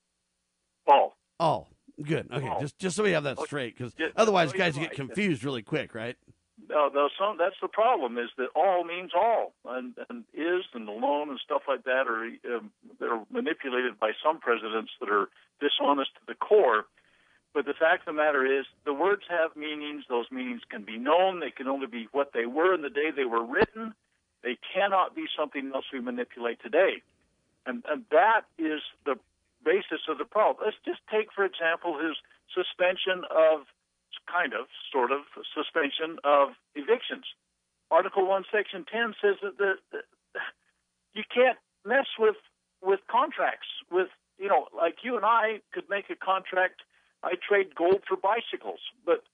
all. All. Good. Okay, All. just just so we have that straight, because Yeah, otherwise, no, guys you're get confused really quick, right? No, no, some, that's the problem is that all means all, and, and is and alone and stuff like that are um, they're manipulated by some presidents that are dishonest to the core. But the fact of the matter is, the words have meanings. Those meanings can be known. They can only be what they were in the day they were written. They cannot be something else we manipulate today. And, and that is the basis of the problem. Let's just take, for example, his suspension of, kind of, sort of, suspension of evictions. Article 1, Section 10 says that the, the, you can't mess with, with contracts. With, you know, like you and I could make a contract, I trade gold for bicycles, but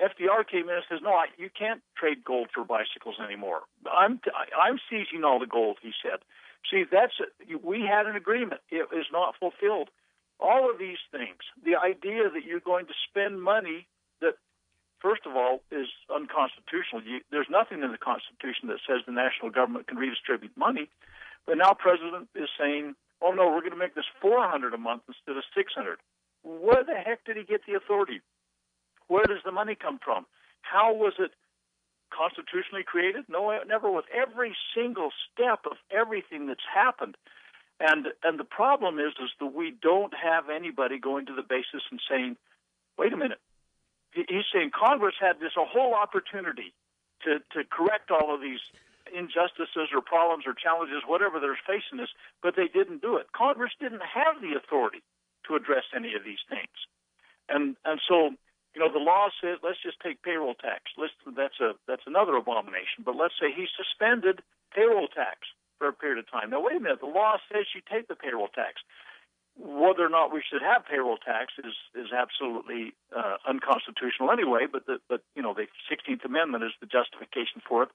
FDR came in and says, "No, I, you can't trade gold for bicycles anymore. I'm I'm seizing all the gold." He said. See, that's we had an agreement. It is not fulfilled. All of these things, the idea that you're going to spend money that, first of all, is unconstitutional. You, there's nothing in the Constitution that says the national government can redistribute money. But now, President is saying, "Oh no, we're going to make this 400 a month instead of 600." Where the heck did he get the authority? Where does the money come from? How was it constitutionally created? No, never with every single step of everything that's happened. And and the problem is is that we don't have anybody going to the basis and saying, wait a minute. He's saying Congress had this a whole opportunity to, to correct all of these injustices or problems or challenges, whatever they're facing us, but they didn't do it. Congress didn't have the authority to address any of these things. And and so you know the law says let's just take payroll tax. Let's, that's a that's another abomination. But let's say he suspended payroll tax for a period of time. Now wait a minute. The law says you take the payroll tax. Whether or not we should have payroll tax is is absolutely uh, unconstitutional anyway. But the but you know the 16th Amendment is the justification for it.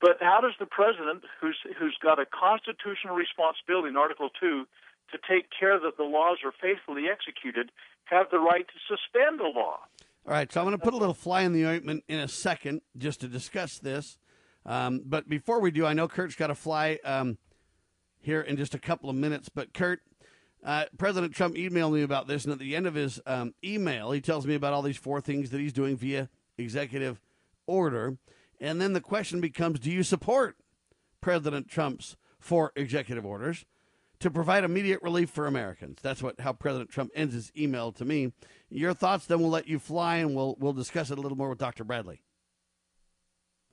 But how does the president, who's who's got a constitutional responsibility in Article Two, to take care that the laws are faithfully executed, have the right to suspend a law? All right, so I'm going to put a little fly in the ointment in a second just to discuss this. Um, but before we do, I know Kurt's got to fly um, here in just a couple of minutes. But Kurt, uh, President Trump emailed me about this, and at the end of his um, email, he tells me about all these four things that he's doing via executive order. And then the question becomes do you support President Trump's four executive orders? To provide immediate relief for Americans. That's what how President Trump ends his email to me. Your thoughts, then we'll let you fly, and we'll we'll discuss it a little more with Dr. Bradley.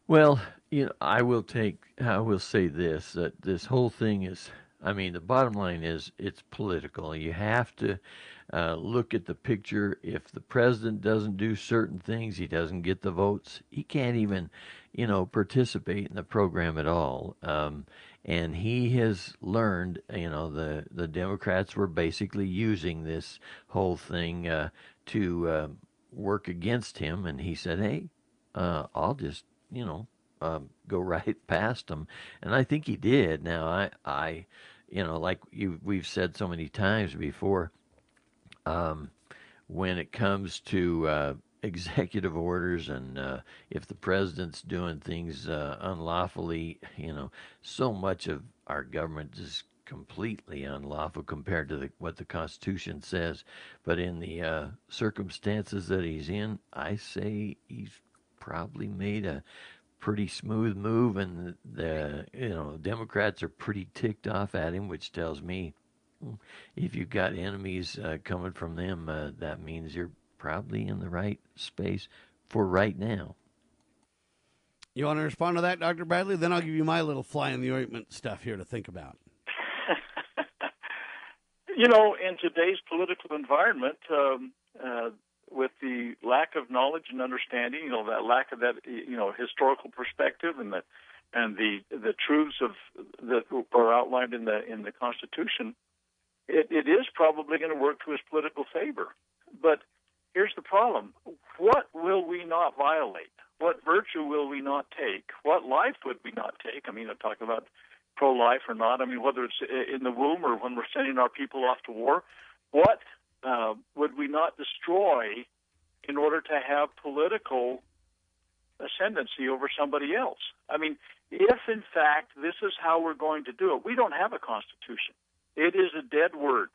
Well, you know, I will take. I will say this: that this whole thing is I mean, the bottom line is it's political. You have to uh, look at the picture. If the president doesn't do certain things, he doesn't get the votes. He can't even, you know, participate in the program at all. Um, and he has learned, you know, the the Democrats were basically using this whole thing uh, to uh, work against him, and he said, "Hey, uh, I'll just, you know, um, go right past him," and I think he did. Now, I, I, you know, like you we've said so many times before, um, when it comes to uh, executive orders and uh, if the president's doing things uh, unlawfully, you know, so much of our government is completely unlawful compared to the, what the Constitution says. But in the uh, circumstances that he's in, I say he's probably made a pretty smooth move, and the you know Democrats are pretty ticked off at him, which tells me hmm, if you've got enemies uh, coming from them, uh, that means you're probably in the right space for right now. You want to respond to that, Dr. Bradley? Then I'll give you my little fly in the ointment stuff here to think about. you know, in today's political environment, um, uh, with the lack of knowledge and understanding, you know, that lack of that, you know, historical perspective and the and the the truths of that are outlined in the in the Constitution, it, it is probably going to work to his political favor. But here's the problem: what will we not violate? What virtue will we not take? What life would we not take? I mean, I'm talking about pro-life or not. I mean, whether it's in the womb or when we're sending our people off to war, what uh, would we not destroy in order to have political ascendancy over somebody else? I mean, if in fact this is how we're going to do it, we don't have a constitution. It is a dead word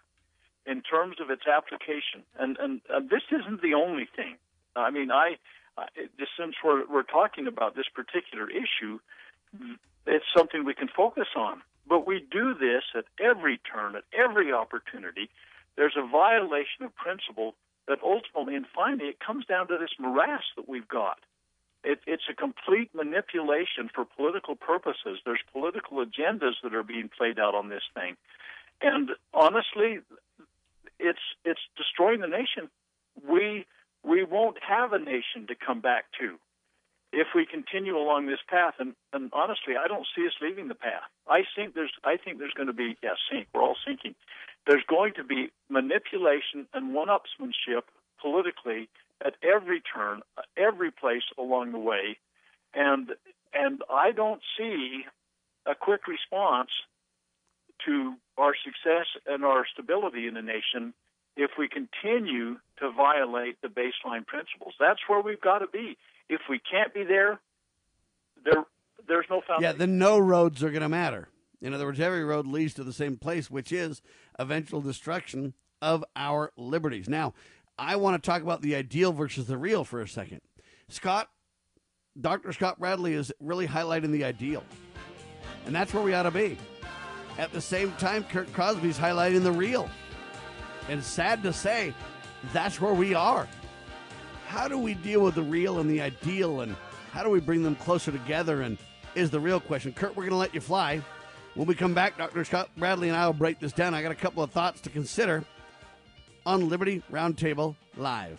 in terms of its application, and and, and this isn't the only thing. I mean, I, I just since we're we're talking about this particular issue, it's something we can focus on. But we do this at every turn, at every opportunity. There's a violation of principle that ultimately and finally it comes down to this morass that we've got. It, it's a complete manipulation for political purposes. There's political agendas that are being played out on this thing, and honestly, it's it's destroying the nation. We we won't have a nation to come back to if we continue along this path, and, and honestly, I don't see us leaving the path. I think there's, I think there's going to be, yes, sink. We're all sinking. There's going to be manipulation and one-upsmanship politically at every turn, every place along the way, and and I don't see a quick response to our success and our stability in the nation if we continue to violate the baseline principles. That's where we've got to be. If we can't be there, there there's no foundation. Yeah, then no roads are going to matter. In other words, every road leads to the same place, which is eventual destruction of our liberties. Now, I want to talk about the ideal versus the real for a second. Scott, Dr. Scott Bradley is really highlighting the ideal. And that's where we ought to be. At the same time, Kurt Crosby's highlighting the real. And sad to say, that's where we are how do we deal with the real and the ideal and how do we bring them closer together and is the real question. Kurt, we're going to let you fly. When we come back, Dr. Scott Bradley and I will break this down. I got a couple of thoughts to consider on Liberty Roundtable Live.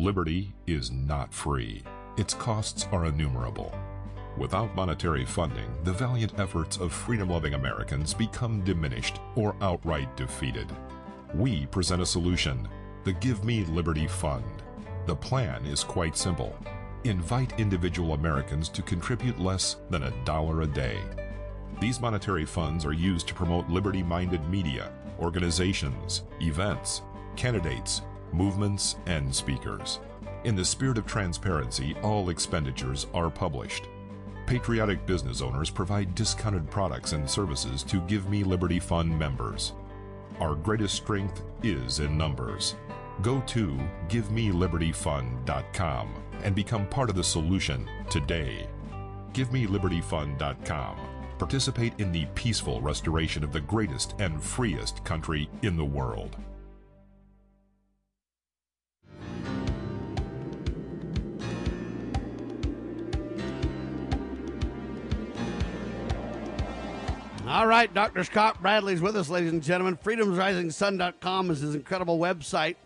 Liberty is not free. Its costs are innumerable. Without monetary funding, the valiant efforts of freedom loving Americans become diminished or outright defeated. We present a solution the Give Me Liberty Fund. The plan is quite simple invite individual Americans to contribute less than a dollar a day. These monetary funds are used to promote liberty minded media, organizations, events, candidates, movements, and speakers. In the spirit of transparency, all expenditures are published. Patriotic business owners provide discounted products and services to Give Me Liberty Fund members. Our greatest strength is in numbers. Go to GiveMeLibertyFund.com and become part of the solution today. GiveMeLibertyFund.com. Participate in the peaceful restoration of the greatest and freest country in the world. All right, Dr. Scott Bradley's with us, ladies and gentlemen. FreedomsRisingSun.com is his incredible website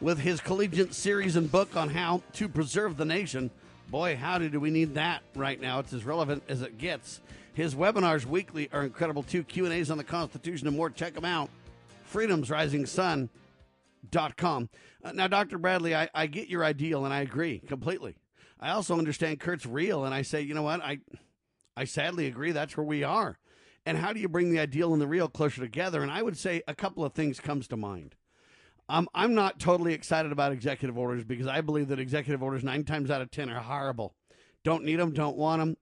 with his collegiate series and book on how to preserve the nation. Boy, howdy, do we need that right now? It's as relevant as it gets. His webinars weekly are incredible too. Q and A's on the Constitution and more. Check them out. FreedomsRisingSun.com. Uh, now, Dr. Bradley, I, I get your ideal and I agree completely. I also understand Kurt's real, and I say, you know what? I I sadly agree. That's where we are. And how do you bring the ideal and the real closer together? And I would say a couple of things comes to mind. Um, I'm not totally excited about executive orders because I believe that executive orders nine times out of ten are horrible. Don't need them, don't want them.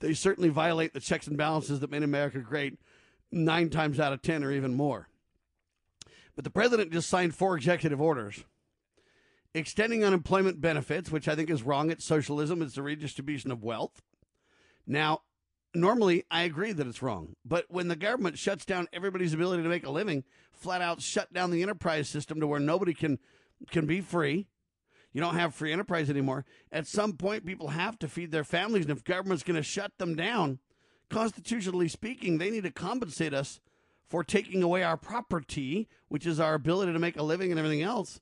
They certainly violate the checks and balances that made America great nine times out of ten or even more. But the president just signed four executive orders extending unemployment benefits, which I think is wrong. It's socialism, it's the redistribution of wealth. Now, normally I agree that it's wrong. But when the government shuts down everybody's ability to make a living, flat out shut down the enterprise system to where nobody can can be free. You don't have free enterprise anymore. At some point people have to feed their families and if government's going to shut them down, constitutionally speaking, they need to compensate us for taking away our property, which is our ability to make a living and everything else.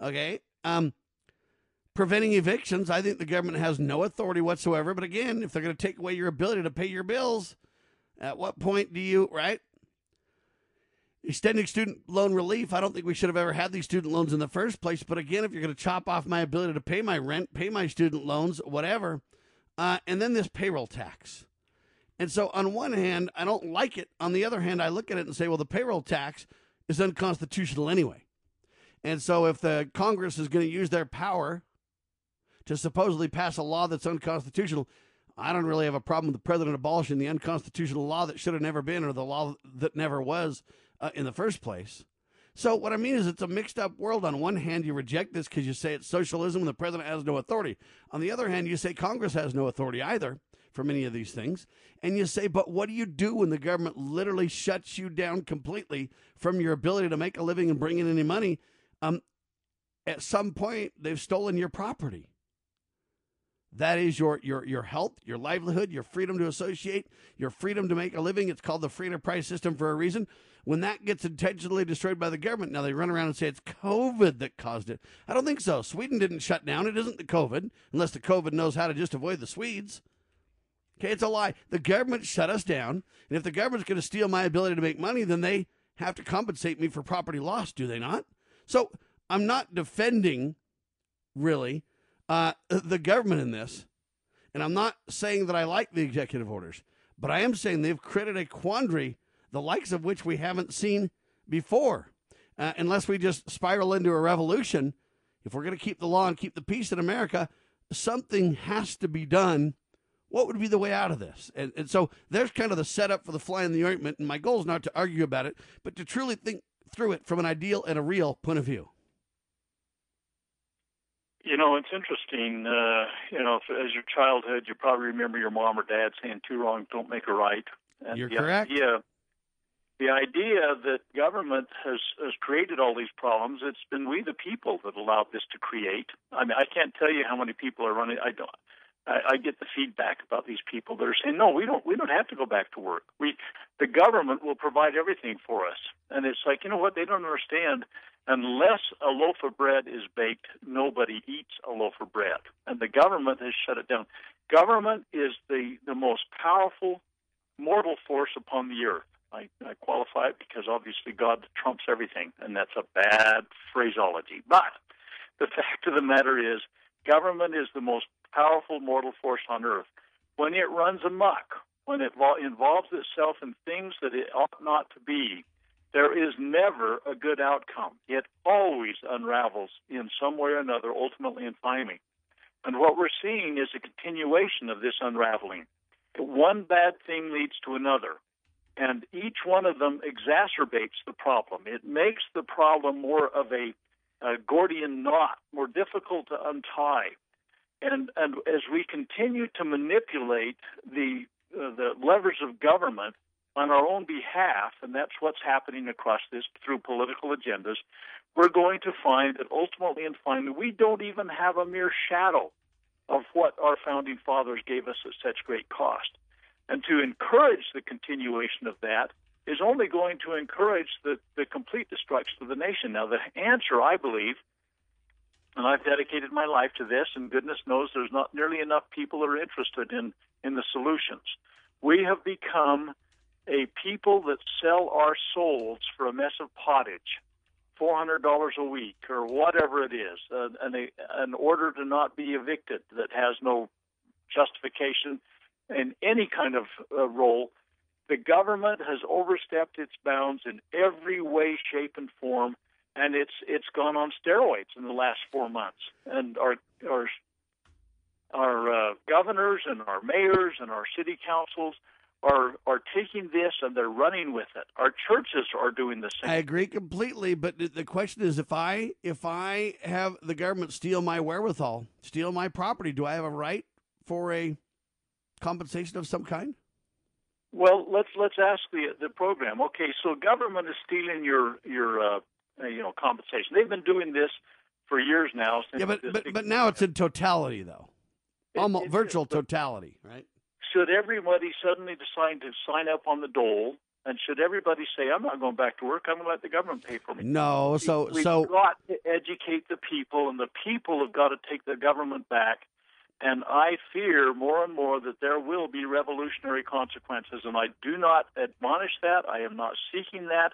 Okay? Um preventing evictions. I think the government has no authority whatsoever. But again, if they're going to take away your ability to pay your bills, at what point do you, right? Extending student loan relief. I don't think we should have ever had these student loans in the first place. But again, if you're going to chop off my ability to pay my rent, pay my student loans, whatever, uh, and then this payroll tax. And so, on one hand, I don't like it. On the other hand, I look at it and say, well, the payroll tax is unconstitutional anyway. And so, if the Congress is going to use their power to supposedly pass a law that's unconstitutional. I don't really have a problem with the president abolishing the unconstitutional law that should have never been or the law that never was uh, in the first place. So, what I mean is, it's a mixed up world. On one hand, you reject this because you say it's socialism and the president has no authority. On the other hand, you say Congress has no authority either for many of these things. And you say, but what do you do when the government literally shuts you down completely from your ability to make a living and bring in any money? Um, at some point, they've stolen your property. That is your your your health, your livelihood, your freedom to associate, your freedom to make a living. It's called the free enterprise system for a reason. When that gets intentionally destroyed by the government, now they run around and say it's COVID that caused it. I don't think so. Sweden didn't shut down. It isn't the COVID, unless the COVID knows how to just avoid the Swedes. Okay, it's a lie. The government shut us down, and if the government's going to steal my ability to make money, then they have to compensate me for property loss, do they not? So I'm not defending, really, uh, the government in this. And I'm not saying that I like the executive orders, but I am saying they've created a quandary, the likes of which we haven't seen before. Uh, unless we just spiral into a revolution, if we're going to keep the law and keep the peace in America, something has to be done. What would be the way out of this? And, and so there's kind of the setup for the fly in the ointment. And my goal is not to argue about it, but to truly think through it from an ideal and a real point of view. You know, it's interesting. Uh, you know, as your childhood, you probably remember your mom or dad saying, two wrongs don't make a right. And You're the correct. Idea, the idea that government has, has created all these problems, it's been we the people that allowed this to create. I mean, I can't tell you how many people are running. I don't. I, I get the feedback about these people that are saying, "No, we don't. We don't have to go back to work. We, the government will provide everything for us." And it's like, you know what? They don't understand. Unless a loaf of bread is baked, nobody eats a loaf of bread, and the government has shut it down. Government is the the most powerful mortal force upon the earth. I, I qualify it because obviously God trumps everything, and that's a bad phraseology. But the fact of the matter is, government is the most powerful mortal force on earth. When it runs amok, when it involves itself in things that it ought not to be, there is never a good outcome. It always unravels in some way or another, ultimately in finally. And what we're seeing is a continuation of this unraveling. One bad thing leads to another, and each one of them exacerbates the problem. It makes the problem more of a, a Gordian knot, more difficult to untie. And, and as we continue to manipulate the, uh, the levers of government on our own behalf, and that's what's happening across this through political agendas, we're going to find that ultimately and finally we don't even have a mere shadow of what our founding fathers gave us at such great cost. And to encourage the continuation of that is only going to encourage the, the complete destruction of the nation. Now, the answer, I believe, and I've dedicated my life to this, and goodness knows there's not nearly enough people that are interested in, in the solutions. We have become a people that sell our souls for a mess of pottage, four hundred dollars a week or whatever it is, uh, an, an order to not be evicted that has no justification in any kind of uh, role. The government has overstepped its bounds in every way, shape, and form, and it's it's gone on steroids in the last four months. And our our our uh, governors and our mayors and our city councils are are taking this and they're running with it. Our churches are doing the same. I agree completely, but the question is if I if I have the government steal my wherewithal, steal my property, do I have a right for a compensation of some kind? Well, let's let's ask the the program. Okay, so government is stealing your your uh, you know compensation. They've been doing this for years now. yeah, but but, but now it's in totality though, almost it, virtual is, totality, right? Should everybody suddenly decide to sign up on the dole? And should everybody say, "I'm not going back to work. I'm going to let the government pay for me"? No. So so we've so got to educate the people, and the people have got to take the government back. And I fear more and more that there will be revolutionary consequences. And I do not admonish that. I am not seeking that.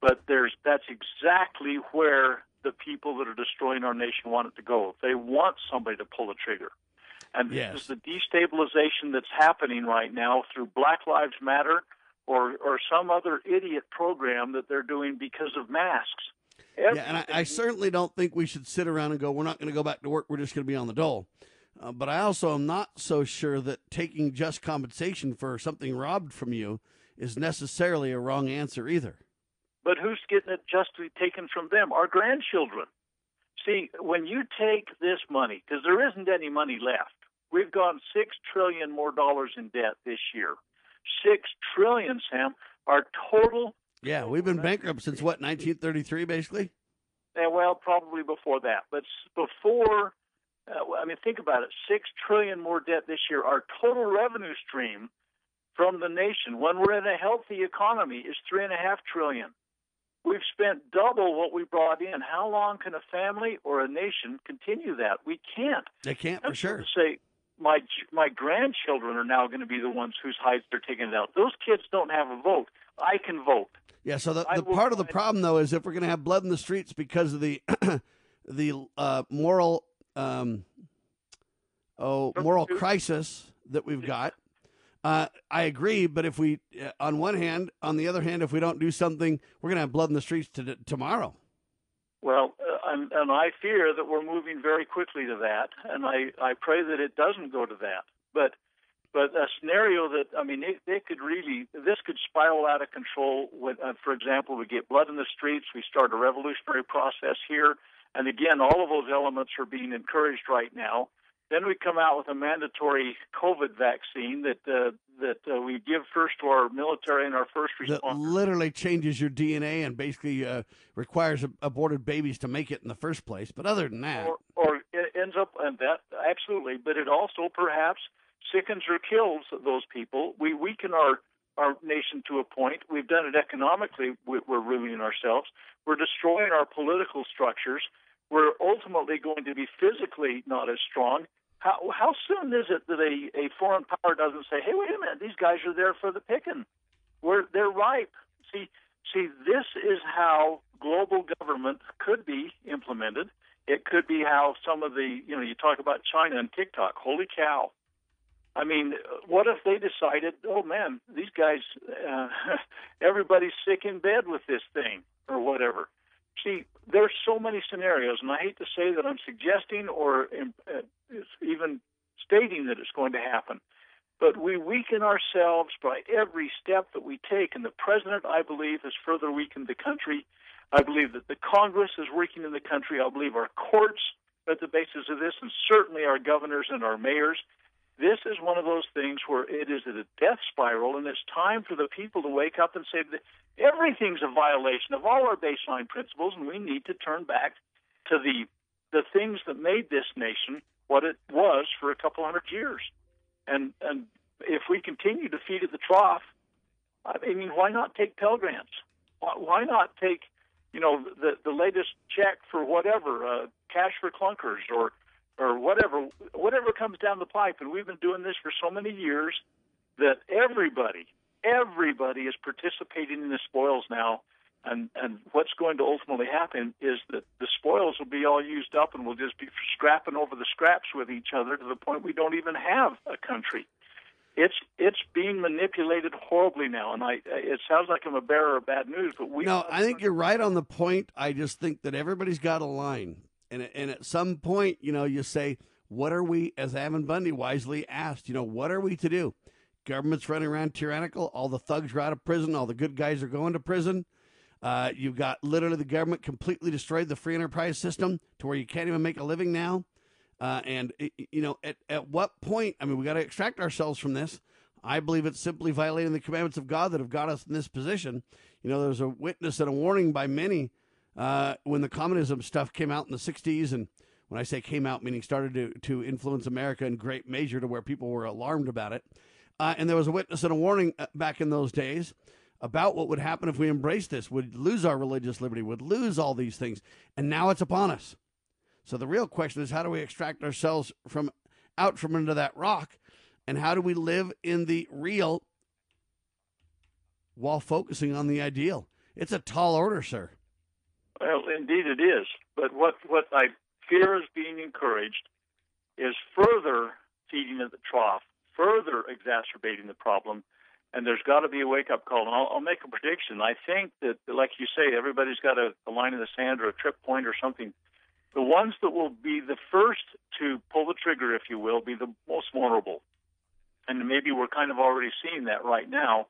But there's that's exactly where the people that are destroying our nation want it to go. They want somebody to pull the trigger. And yes. this is the destabilization that's happening right now through Black Lives Matter or, or some other idiot program that they're doing because of masks. Everything. Yeah, and I, I, certainly don't think we should sit around and go, we're not going to go back to work, we're just going to be on the dole. Uh, but I also am not so sure that taking just compensation for something robbed from you is necessarily a wrong answer either. But who's getting it justly taken from them? Our grandchildren. See, when you take this money, because there isn't any money left, We've gone six trillion more dollars in debt this year. Six trillion, Sam. Our total. Yeah, we've been bankrupt since what, 1933, basically. Yeah, well, probably before that, but before. Uh, I mean, think about it. Six trillion more debt this year. Our total revenue stream from the nation, when we're in a healthy economy, is three and a half trillion. We've spent double what we brought in. How long can a family or a nation continue that? We can't. They can't for sure. Say my my grandchildren are now going to be the ones whose hides they're taking out. Those kids don't have a vote. I can vote. Yeah. So the, the part of the problem though is if we're going to have blood in the streets because of the the uh, moral um, oh moral crisis that we've got. Uh, I agree, but if we, uh, on one hand, on the other hand, if we don't do something, we're going to have blood in the streets to, tomorrow. Well, uh, and, and I fear that we're moving very quickly to that, and I, I pray that it doesn't go to that. But but a scenario that I mean, it, they could really this could spiral out of control. With, uh, for example, we get blood in the streets, we start a revolutionary process here, and again, all of those elements are being encouraged right now. Then we come out with a mandatory COVID vaccine that uh, that uh, we give first to our military and our first responders. That literally changes your DNA and basically uh, requires aborted babies to make it in the first place. But other than that, or, or in ends up and that absolutely, but it also perhaps sickens or kills those people. We weaken our our nation to a point. We've done it economically. We're ruining ourselves. We're destroying our political structures. We're ultimately going to be physically not as strong. How how soon is it that a, a foreign power doesn't say, "Hey, wait a minute, these guys are there for the picking. We're they're ripe." See, see, this is how global government could be implemented. It could be how some of the you know you talk about China and TikTok. Holy cow! I mean, what if they decided, oh man, these guys, uh, everybody's sick in bed with this thing or whatever. See, there's so many scenarios, and I hate to say that I'm suggesting or uh, even stating that it's going to happen, but we weaken ourselves by every step that we take. And the president, I believe, has further weakened the country. I believe that the Congress is weakening the country. I believe our courts are at the basis of this, and certainly our governors and our mayors. This is one of those things where it is a death spiral, and it's time for the people to wake up and say that everything's a violation of all our baseline principles, and we need to turn back to the the things that made this nation what it was for a couple hundred years. And and if we continue to feed at the trough, I mean, why not take Pell Grants? Why, why not take, you know, the the latest check for whatever, uh, cash for clunkers, or or whatever, whatever comes down the pipe. And we've been doing this for so many years that everybody, everybody is participating in the spoils now. And and what's going to ultimately happen is that the spoils will be all used up, and we'll just be scrapping over the scraps with each other to the point we don't even have a country. It's it's being manipulated horribly now, and I it sounds like I'm a bearer of bad news, but we. No, I think you're right on the point. I just think that everybody's got a line, and and at some point, you know, you say, "What are we?" As Ammon Bundy wisely asked, you know, "What are we to do?" Government's running around tyrannical. All the thugs are out of prison. All the good guys are going to prison. Uh, you've got literally the government completely destroyed the free enterprise system to where you can't even make a living now. Uh, and you know, at at what point? I mean, we got to extract ourselves from this. I believe it's simply violating the commandments of God that have got us in this position. You know, there's a witness and a warning by many uh, when the communism stuff came out in the '60s, and when I say came out, meaning started to to influence America in great measure to where people were alarmed about it. Uh, and there was a witness and a warning uh, back in those days about what would happen if we embraced this, would lose our religious liberty, would lose all these things. And now it's upon us. So the real question is how do we extract ourselves from out from under that rock and how do we live in the real while focusing on the ideal? It's a tall order, sir. Well, indeed it is. But what, what I fear is being encouraged is further feeding at the trough, further exacerbating the problem and there's got to be a wake up call. And I'll, I'll, make a prediction. I think that, like you say, everybody's got a, a, line in the sand or a trip point or something. The ones that will be the first to pull the trigger, if you will, be the most vulnerable. And maybe we're kind of already seeing that right now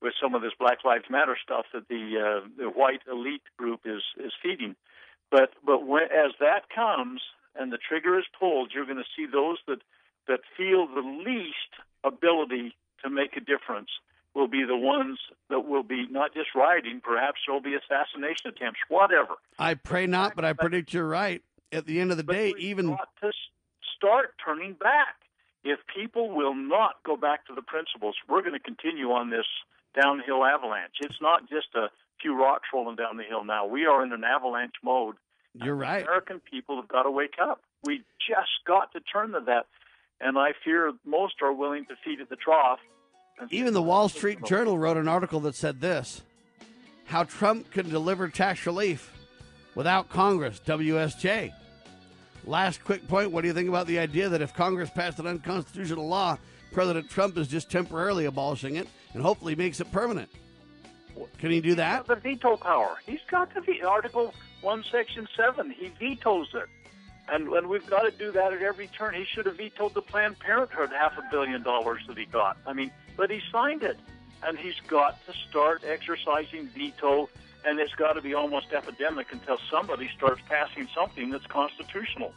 with some of this Black Lives Matter stuff that the uh, the white elite group is is feeding. But but when, as that comes and the trigger is pulled, you're going to see those that that feel the least ability to make a difference will be the ones that will be not just rioting, perhaps there'll be assassination attempts, whatever. I pray not, but I predict you're right. At the end of the but day, even to start turning back. If people will not go back to the principles, we're going to continue on this downhill avalanche. It's not just a few rocks rolling down the hill now. We are in an avalanche mode. You're right. American people have got to wake up. We just got to turn to that and I fear most are willing to feed at the trough. Even the Wall Street Journal wrote an article that said this How Trump can deliver tax relief without Congress, WSJ. Last quick point what do you think about the idea that if Congress passed an unconstitutional law, President Trump is just temporarily abolishing it and hopefully makes it permanent? Can he do that? the veto power. He's got the veto. Article 1, Section 7. He vetoes it. And, and we've got to do that at every turn. He should have vetoed the Planned Parenthood half a billion dollars that he got. I mean, but he signed it. And he's got to start exercising veto, and it's got to be almost epidemic until somebody starts passing something that's constitutional.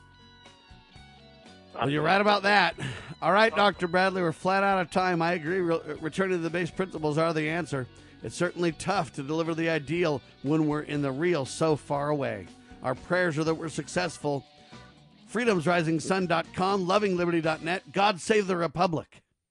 Well, you're right about that. All right, Dr. Bradley, we're flat out of time. I agree. Re- returning to the base principles are the answer. It's certainly tough to deliver the ideal when we're in the real so far away. Our prayers are that we're successful freedomsrisingsun.com, lovingliberty.net, God Save the Republic.